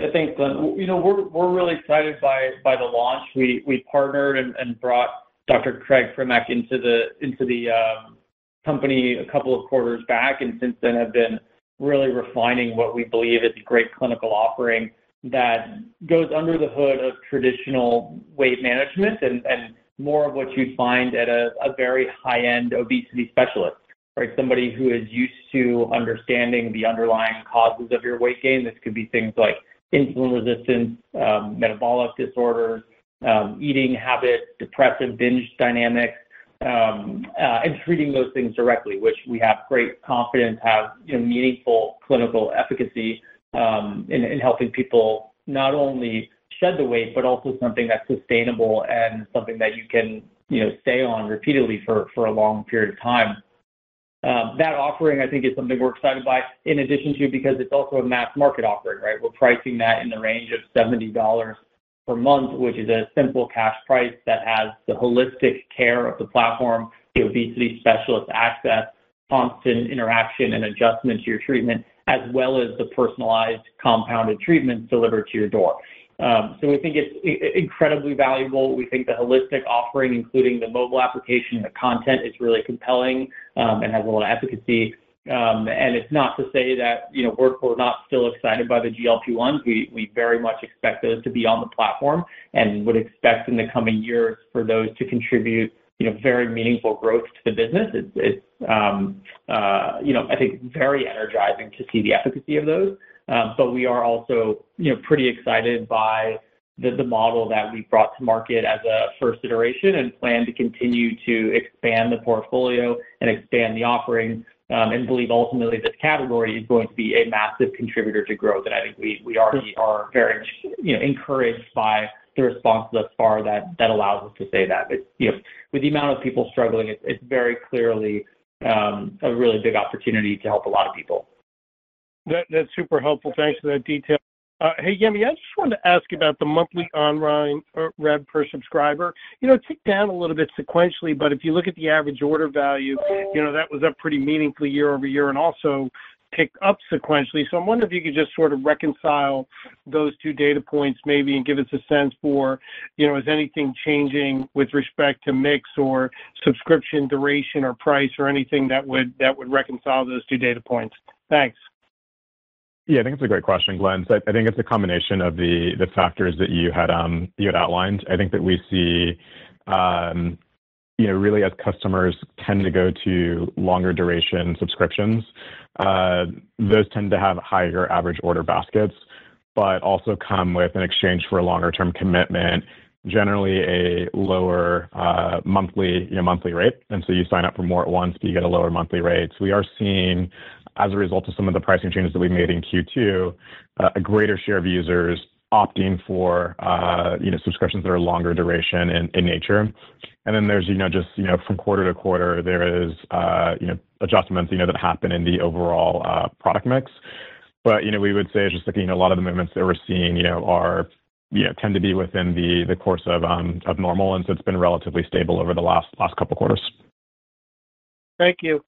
Yeah, thanks, Glen. You know, we're really excited by the launch. We partnered and brought Dr. Craig Primack into the um, company a couple of quarters back, and since then have been really refining what we believe is a great clinical offering that goes under the hood of traditional weight management and more of what you'd find at a very high-end obesity specialist, right? Somebody who is used to understanding the underlying causes of your weight gain. This could be things like insulin resistance, um, metabolic disorders, um, eating habits, depressive binge dynamics, um, uh, and treating those things directly, which we have great confidence have, you know, meaningful clinical efficacy in helping people not only shed the weight, but also something that's sustainable and something that you can, you know, stay on repeatedly for a long period of time. Uh, that offering, I think, is something we're excited by, in addition to because it's also a mass market offering, right? We're pricing that in the range of $70 per month, which is a simple cash price that has the holistic care of the platform, the obesity specialist access, constant interaction and adjustment to your treatment, as well as the personalized compounded treatments delivered to your door. Um, so we think it's incredibly valuable. We think the holistic offering, including the mobile application, the content, is really compelling, um, and has a lot of efficacy. Um, and it's not to say that, you know, we're not still excited by the GLP-1s. We very much expect those to be on the platform and would expect in the coming years for those to contribute, you know, very meaningful growth to the business. It's, uh, you know, I think, very energizing to see the efficacy of those. Uh, but we are also, you know, pretty excited by the model that we brought to market as a first iteration and plan to continue to expand the portfolio and expand the offering, um, and believe ultimately this category is going to be a massive contributor to growth. And I think we already are very, you know, encouraged by the response thus far that allows us to say that. But, you know, with the amount of people struggling, it's very clearly um, a really big opportunity to help a lot of people. That's super helpful. Thanks for that detail. Uh, hey, Yemi, I just wanted to ask about the monthly online uh, rev per subscriber. You know, it ticked down a little bit sequentially, but if you look at the average order value, you know, that was up pretty meaningfully year-over-year and also ticked up sequentially. So I'm wondering if you could just sort of reconcile those two data points maybe and give us a sense for, you know, is anything changing with respect to mix or subscription duration or price or anything that would that would reconcile those two data points? Thanks. Yeah, I think it's a great question, Glen. So I think it's a combination of the factors that um, you had outlined. I think that we see, um, you know, really as customers tend to go to longer duration subscriptions, uh, those tend to have higher average order baskets, but also come with an exchange for a longer term commitment generally a lower uh, monthly, you know, monthly rate, and so you sign up for more at once, but you get a lower monthly rate. So we are seeing, as a result of some of the pricing changes that we made in Q2, uh, a greater share of users opting for, uh, you know, subscriptions that are longer duration in nature. And then there's, you know, just, you know, from quarter to quarter, there is, uh, you know, adjustments, you know, that happen in the overall product mix. But, you know, we would say just looking at a lot of the movements that we're seeing, you know, are, you know, tend to be within the the course of um of normal, and so it's been relatively stable over the last last couple quarters. Thank you.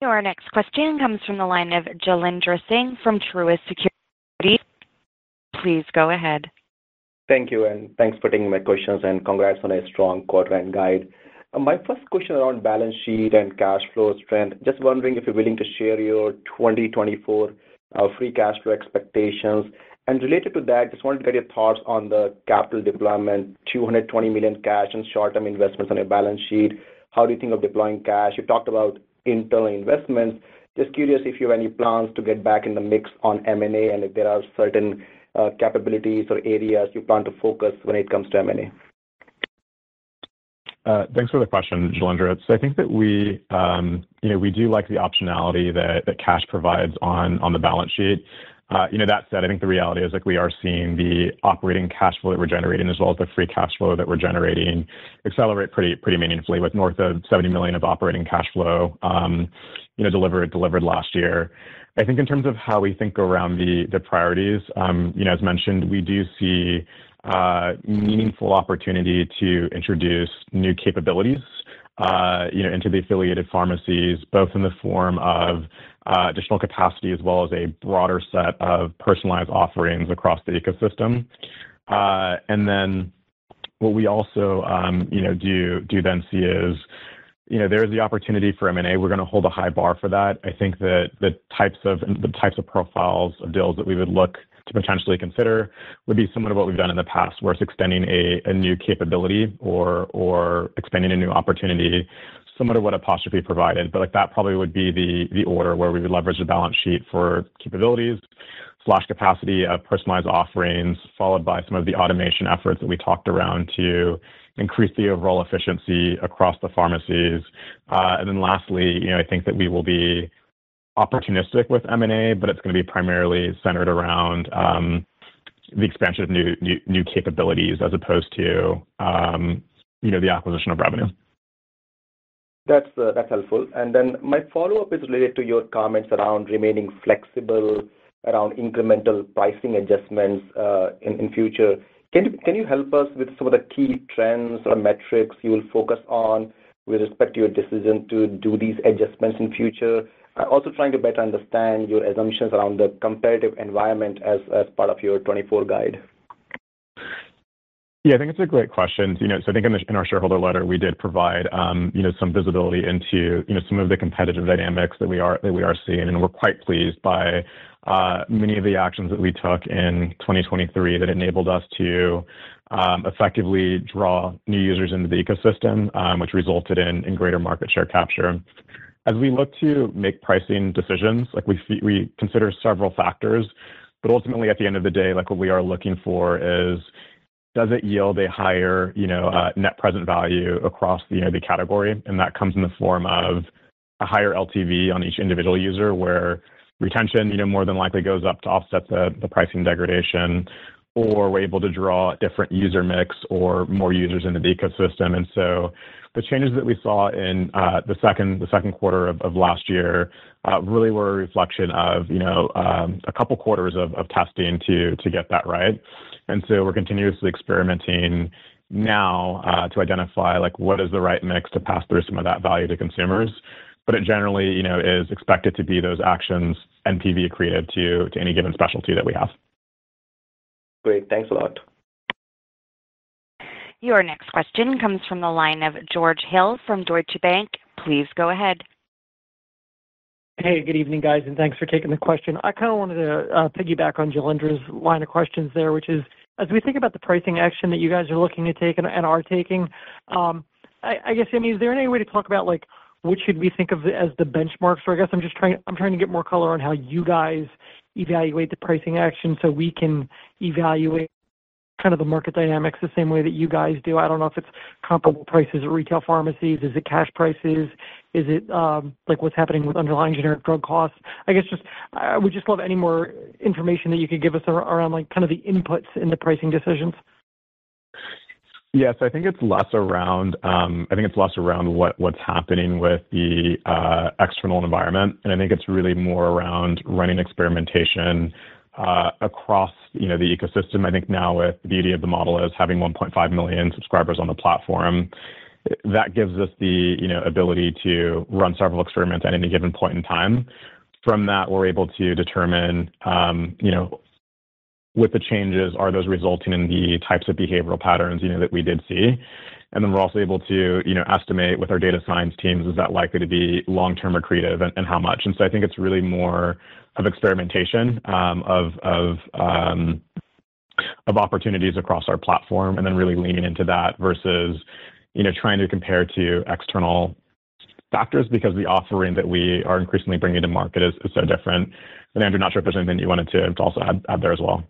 Your next question comes from the line of Jailendra Singh from Truist Securities. Please go ahead. Thank you, and thanks for taking my questions, and congrats on a strong quarter and guide. My first question around balance sheet and cash flow strength. Just wondering if you're willing to share your 2024 uh, free cash flow expectations. And related to that, just wanted to get your thoughts on the capital deployment, 220 million cash and short-term investments on your balance sheet. How do you think of deploying cash? You talked about internal investments. Just curious if you have any plans to get back in the mix on M&A, and if there are certain uh, capabilities or areas you plan to focus when it comes to M&A. Uh, thanks for the question, Jailendra. I think that we, um, you know, we do like the optionality that cash provides on on the balance sheet. Uh, you know, that said, I think the reality is, like, we are seeing the operating cash flow that we're generating, as well as the free cash flow that we're generating, accelerate pretty pretty meaningfully, with north of 70 million of operating cash flow, um, you know, delivered delivered last year. I think in terms of how we think around the the priorities, um, you know, as mentioned, we do see uh, meaningful opportunity to introduce new capabilities, Uh, into the affiliated pharmacies, both in the form of uh, additional capacity as well as a broader set of personalized offerings across the ecosystem. Uh, and then what we also, um, you know, do do then see is, you know, there is the opportunity for M&A. We're gonna hold a high bar for that. I think that the types of the types of profiles of deals that we would look to potentially consider would be similar to what we've done in the past, where it's extending a new capability or or expanding a new opportunity, similar to what Apostrophe provided. But, like, that probably would be the the order where we would leverage the balance sheet for capabilities, slash capacity, of personalized offerings, followed by some of the automation efforts that we talked around to increase the overall efficiency across the pharmacies. Uh, and then lastly, you know, I think that we will be opportunistic with M&A, but it's gonna be primarily centered around um, the expansion of new capabilities as opposed to, um, you know, the acquisition of revenue. Uh, that's helpful. And then my follow-up is related to your comments around remaining flexible around incremental pricing adjustments uh, in future. Can you help us with some of the key trends or metrics you will focus on with respect to your decision to do these adjustments in future? Also trying to better understand your assumptions around the competitive environment as part of your 2024 guide. Yeah, I think it's a great question. You know, so I think in our shareholder letter, we did provide, um, you know, some visibility into, you know, some of the competitive dynamics that we are seeing, and we're quite pleased by uh, many of the actions that we took in 2023 that enabled us to um, effectively draw new users into the ecosystem, um, which resulted in greater market share capture. As we look to make pricing decisions, like, we consider several factors, but ultimately, at the end of the day, like, what we are looking for is, does it yield a higher, you know, uh, net present value across the, you know, the category? And that comes in the form of a higher LTV on each individual user, where retention, you know, more than likely goes up to offset the pricing degradation, or we're able to draw a different user mix or more users into the ecosystem. The changes that we saw in uh, the second quarter of last year uh, really were a reflection of, you know, um, a couple quarters of testing to get that right. And so we're continuously experimenting now uh, to identify, like, what is the right mix to pass through some of that value to consumers. But it generally, you know, is expected to be those actions NPV accretive to any given specialty that we have. Great. Thanks a lot. Your next question comes from the line of George Hill from Deutsche Bank. Please go ahead. Hey, good evening, guys, and thanks for taking the question. I kind of wanted to uh, piggyback on Jailendra's line of questions there, which is, as we think about the pricing action that you guys are looking to take and are taking, um, I guess, I mean, is there any way to talk about, like, what should we think of as the benchmarks? Or I guess I'm just trying to get more color on how you guys evaluate the pricing action so we can evaluate kind of the market dynamics the same way that you guys do. I don't know if it's comparable prices at retail pharmacies. Is it cash prices? Is it, um, like, what's happening with underlying generic drug costs? I guess just, I would just love any more information that you could give us around, like, kind of the inputs in the pricing decisions. Yes, I think it's less around, um, I think it's less around what's happening with the uh, external environment, and I think it's really more around running experimentation Uh, across, you know, the ecosystem. I think now with the beauty of the model is having 1.5 million subscribers on the platform, that gives us the, you know, ability to run several experiments at any given point in time. From that, we're able to determine, um, you know, with the changes, are those resulting in the types of behavioral patterns, you know, that we did see? And then we're also able to, you know, estimate with our data science teams, is that likely to be long-term accretive and and how much? And so I think it's really more of experimentation um, um, of opportunities across our platform, and then really leaning into that versus, you know, trying to compare to external factors, because the offering that we are increasingly bringing to market is so different. And Andrew, not sure if there's anything you wanted to also add there as well.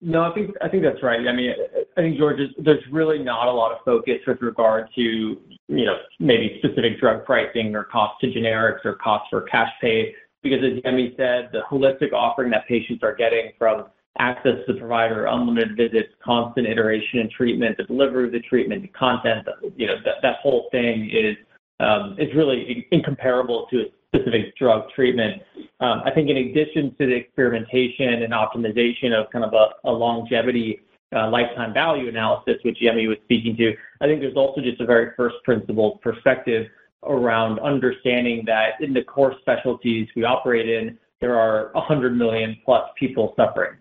No, I think, I think that's right. I mean, I think, George, there's really not a lot of focus with regard to, you know, maybe specific drug pricing or cost to generics or cost for cash pay. Because as Yemi said, the holistic offering that patients are getting from access to the provider, unlimited visits, constant iteration and treatment, the delivery of the treatment, the content, you know, that, whole thing is, um, is really incomparable to a specific drug treatment. Um, I think in addition to the experimentation and optimization of kind of a longevity Uh, lifetime value analysis, which Yemi was speaking to, I think there's also just a very first principle perspective around understanding that in the core specialties we operate in, there are 100 million plus people suffering.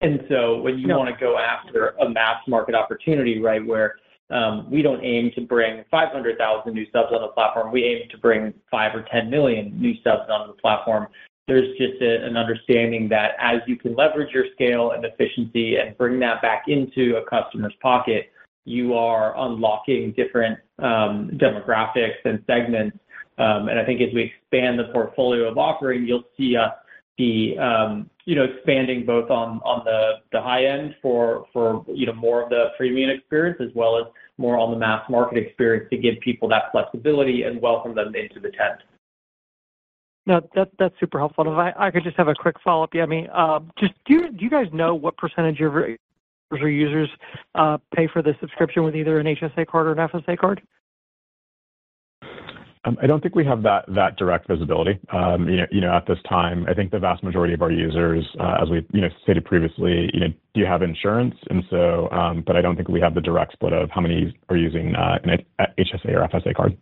And so when you want to go after a mass market opportunity, right, where um, we don't aim to bring 500,000 new subs on the platform, we aim to bring 5 or 10 million new subs on the platform. There's just an understanding that as you can leverage your scale and efficiency and bring that back into a customer's pocket, you are unlocking different um, demographics and segments. Um, and I think as we expand the portfolio of offering, you'll see us be, um, you know, expanding both on on the the high end for, you know, more of the premium experience, as well as more on the mass market experience to give people that flexibility and welcome them into the tent. No, that's super helpful. If I could just have a quick follow-up, Yemi. Um, just do you guys know what percentage of your users uh, pay for the subscription with either an HSA card or an FSA card? Um, I don't think we have that direct visibility. Um, you know, at this time, I think the vast majority of our users, uh, as we, you know, stated previously, you know, do have insurance. And so, but I don't think we have the direct split of how many are using uh, an HSA or FSA card.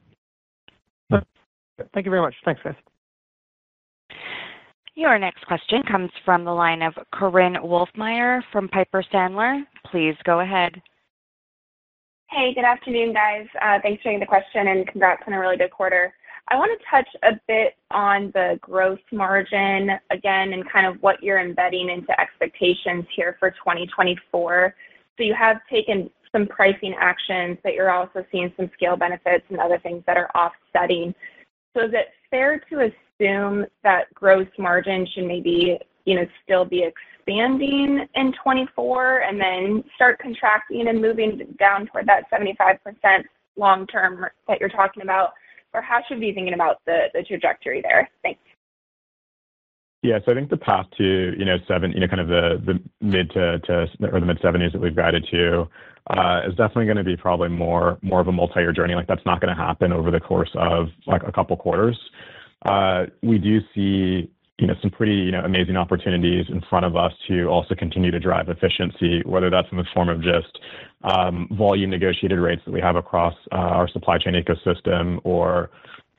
Thank you very much. Thanks, guys. Your next question comes from the line of Korinne Wolfmeyer from Piper Sandler. Please go ahead. Hey, good afternoon, guys. Uh, thanks for taking the question, and congrats on a really good quarter. I want to touch a bit on the gross margin again, and kind of what you're embedding into expectations here for 2024. So you have taken some pricing actions, but you're also seeing some scale benefits and other things that are offsetting. So is it fair to assume that gross margin should maybe, you know, still be expanding in 2024 and then start contracting and moving down toward that 75% long term that you're talking about? Or how should we be thinking about the trajectory there? Thanks. Yeah. So I think the path to, you know, seven, you know, kind of the mid to or the mid-70s that we've guided to uh, is definitely gonna be probably more of a multi-year journey. Like, that's not gonna happen over the course of, like, a couple quarters. Uh, we do see, you know, some pretty, you know, amazing opportunities in front of us to also continue to drive efficiency, whether that's in the form of just um, volume negotiated rates that we have across uh, our supply chain ecosystem, or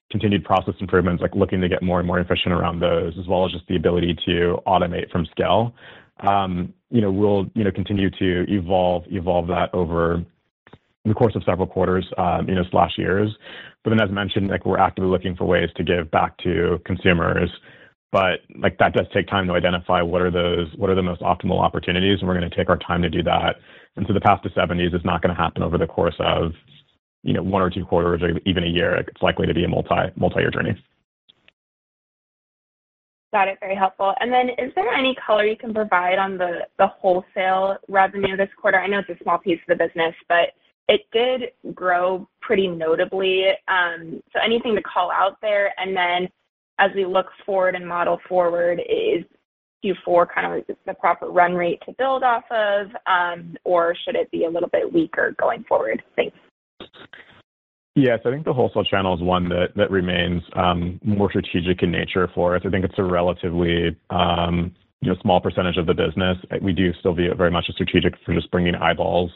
continued process improvements, like looking to get more and more efficient around those, as well as just the ability to automate from scale. Um, you know, we'll, you know, continue to evolve that over the course of several quarters, um, you know, slash years. But then, as mentioned, like, we're actively looking for ways to give back to consumers. But, like, that does take time to identify what are those, what are the most optimal opportunities, and we're gonna take our time to do that. And so the path to 70s is not gonna happen over the course of, you know, one or two quarters or even a year. It's likely to be a multi-year journey. Got it. Very helpful. And then is there any color you can provide on the wholesale revenue this quarter? I know it's a small piece of the business, but it did grow pretty notably. Um, so anything to call out there? And then as we look forward and model forward, is Q4 kind of the proper run rate to build off of, um, or should it be a little bit weaker going forward? Thanks. Yes, I think the wholesale channel is one that remains um, more strategic in nature for us. I think it's a relatively, you know, small percentage of the business. We do still view it very much as strategic for just bringing eyeballs,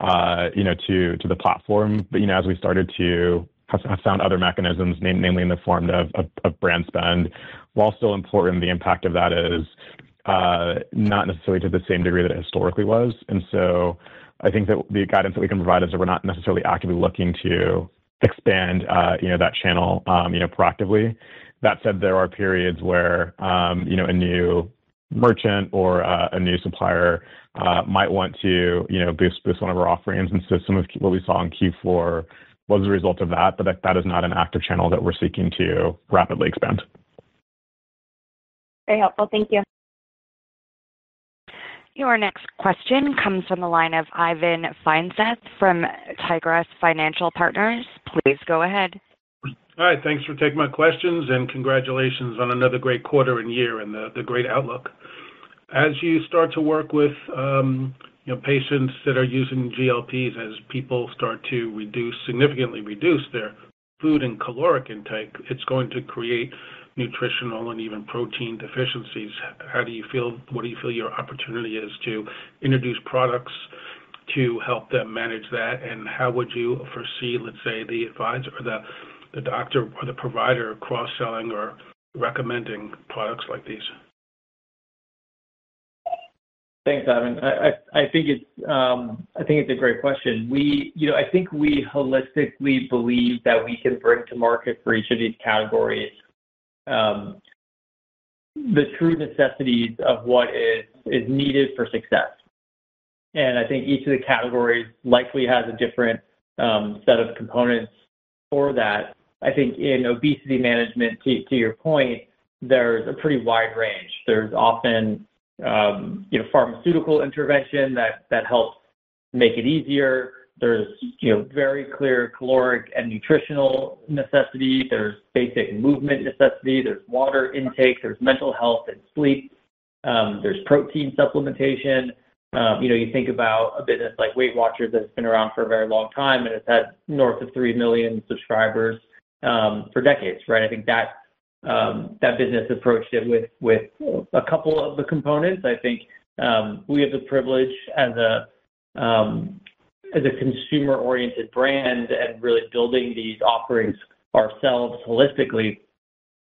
Uh, you know, to the platform. But, you know, as we started to have found other mechanisms, namely in the form of brand spend, while still important, the impact of that is uh, not necessarily to the same degree that it historically was. And so I think that the guidance that we can provide is that we're not necessarily actively looking to expand, uh, you know, that channel, um, you know, proactively. That said, there are periods where, um, you know, a new merchant or a new supplier Uh, might want to, you know, boost this one of our offerings. And so some of what we saw in Q4 was a result of that, but that is not an active channel that we're seeking to rapidly expand. Very helpful. Thank you. Your next question comes from the line of Ivan Feinseth from Tigress Financial Partners. Please go ahead. Hi, thanks for taking my questions, and congratulations on another great quarter and year and the great outlook. As you start to work with, um, you know, patients that are using GLPs, as people start to reduce, significantly reduce their food and caloric intake, it's going to create nutritional and even protein deficiencies. How do you feel, what do you feel your opportunity is to introduce products to help them manage that? And how would you foresee, let's say, the advisor or the doctor or the provider cross-selling or recommending products like these? Thanks, Ivan. Um, I think it's a great question. We, you know, I think we holistically believe that we can bring to market for each of these categories um, the true necessities of what is needed for success. And I think each of the categories likely has a different um, set of components for that. I think in obesity management, to your point, there's a pretty wide range. There's often, Um, you know, pharmaceutical intervention that helps make it easier. There's, you know, very clear caloric and nutritional necessity. There's basic movement necessity. There's water intake. There's mental health and sleep. Um, there's protein supplementation. Um, you know, you think about a business like Weight Watchers that's been around for a very long time, and it's had north of 3 million subscribers for decades, right? I think that Um, business approached it with with a couple of the components. I think um, we have the privilege as a um as a consumer-oriented brand and really building these offerings ourselves holistically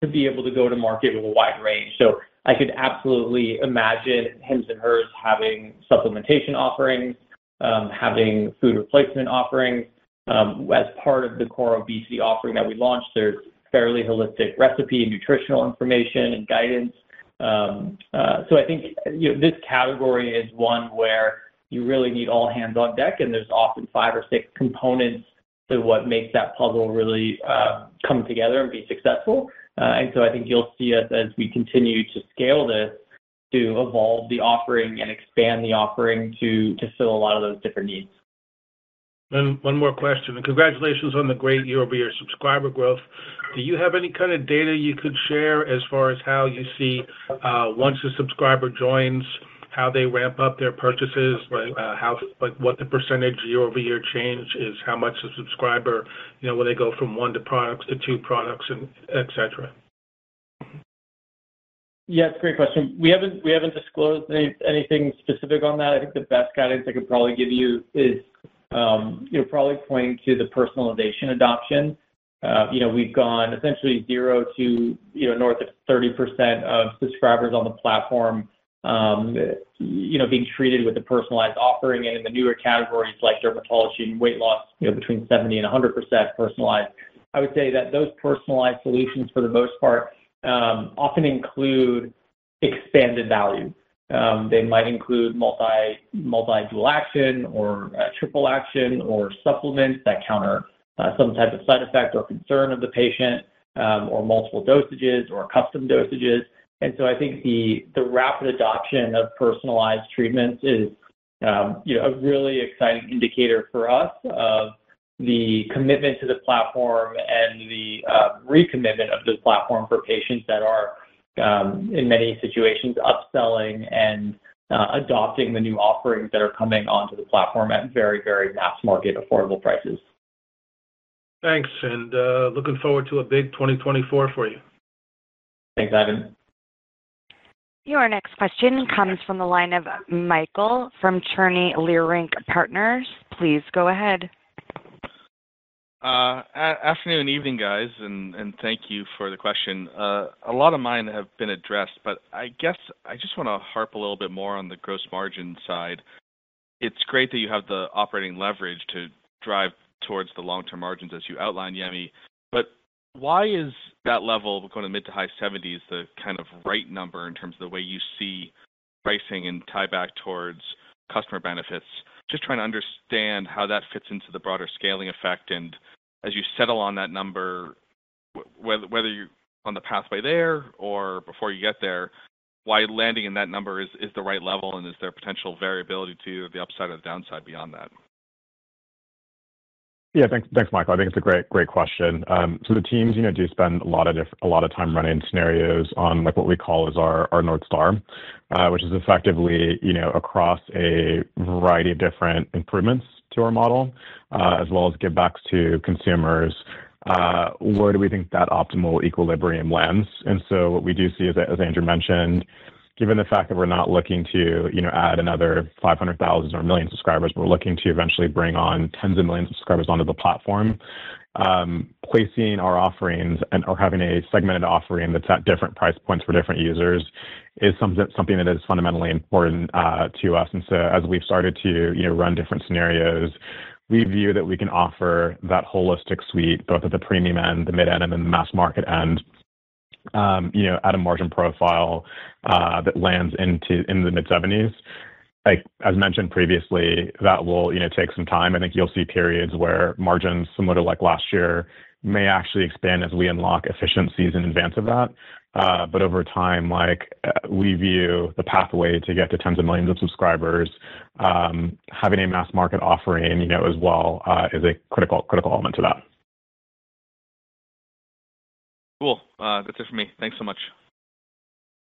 to be able to go to market with a wide range. So I could absolutely imagine Hims & Hers having supplementation offerings, um, having food replacement offerings. As part of the core obesity offering that we launched, there's fairly holistic recipe and nutritional information and guidance. Um, uh, so I think, you know, this category is one where you really need all hands on deck, and there's often five or six components to what makes that puzzle really uh, come together and be successful. Uh, and so I think you'll see us as we continue to scale this, to evolve the offering and expand the offering to fill a lot of those different needs. And one more question, and congratulations on the great year-over-year subscriber growth. Do you have any kind of data you could share as far as how you see, uh, once a subscriber joins, how they ramp up their purchases? Like, uh, how, like, what the percentage year-over-year change is, how much the subscriber, you know, will they go from one to products to two products and et cetera? Yeah, it's a great question. We haven't disclosed anything specific on that. I think the best guidance I could probably give you is, Um, you know, probably pointing to the personalization adoption. Uh, you know, we've gone essentially zero to, you know, north of 30% of subscribers on the platform, um, you know, being treated with a personalized offering. And in the newer categories like dermatology and weight loss, you know, between 70 and 100% personalized. I would say that those personalized solutions, for the most part, um, often include expanded value. Um, they might include multi-dual action or uh, triple action or supplements that counter uh, some type of side effect or concern of the patient, um, or multiple dosages or custom dosages. And so I think the rapid adoption of personalized treatments is um, you know, a really exciting indicator for us of the commitment to the platform and the uh, recommitment of the platform for patients that are, Um, in many situations, upselling and uh, adopting the new offerings that are coming onto the platform at very, very mass-market affordable prices. Thanks. And uh, looking forward to a big 2024 for you. Thanks, Ivan. Your next question comes from the line of Michael from Cherny Leerink Partners. Please go ahead. Uh, afternoon, evening, guys, and thank you for the question. Uh, a lot of mine have been addressed, but I guess I just want to harp a little bit more on the gross margin side. It's great that you have the operating leverage to drive towards the long-term margins as you outlined, Yemi. But why is that level going to mid- to high 70s the kind of right number in terms of the way you see pricing and tie back towards customer benefits? Just trying to understand how that fits into the broader scaling effect. And as you settle on that number, whether you're on the pathway there or before you get there, why landing in that number is the right level, and is there potential variability to the upside or the downside beyond that? Yeah, thanks, Thanks, Michael. I think it's a great great question. Um, so the teams you know, do spend a lot of time running scenarios on like, what we call as our our North Star, uh, which is effectively you know, across a variety of different improvements to our model, uh, as well as give-backs to consumers. Uh, where do we think that optimal equilibrium lands? And so what we do see, is as Andrew mentioned, given the fact that we're not looking to you know, add another 500,000 or 1 million subscribers, we're looking to eventually bring on tens of millions of subscribers onto the platform. Um, placing our offerings and or having a segmented offering that's at different price points for different users is something that is fundamentally important uh, to us. And so as we've started to you know, run different scenarios, we view that we can offer that holistic suite, both at the premium end, the mid-end, and then the mass market end, Um, at a margin profile uh, that lands into in the mid-70s. Like, As mentioned previously, that will you know, take some time. I think you'll see periods where margins, similar to like last year, may actually expand as we unlock efficiencies in advance of that. Uh, but over time, like, uh, we view the pathway to get to tens of millions of subscribers, um, having a mass market offering you know, as well is a critical, critical element to that. Cool. Uh, that's it for me. Thanks so much.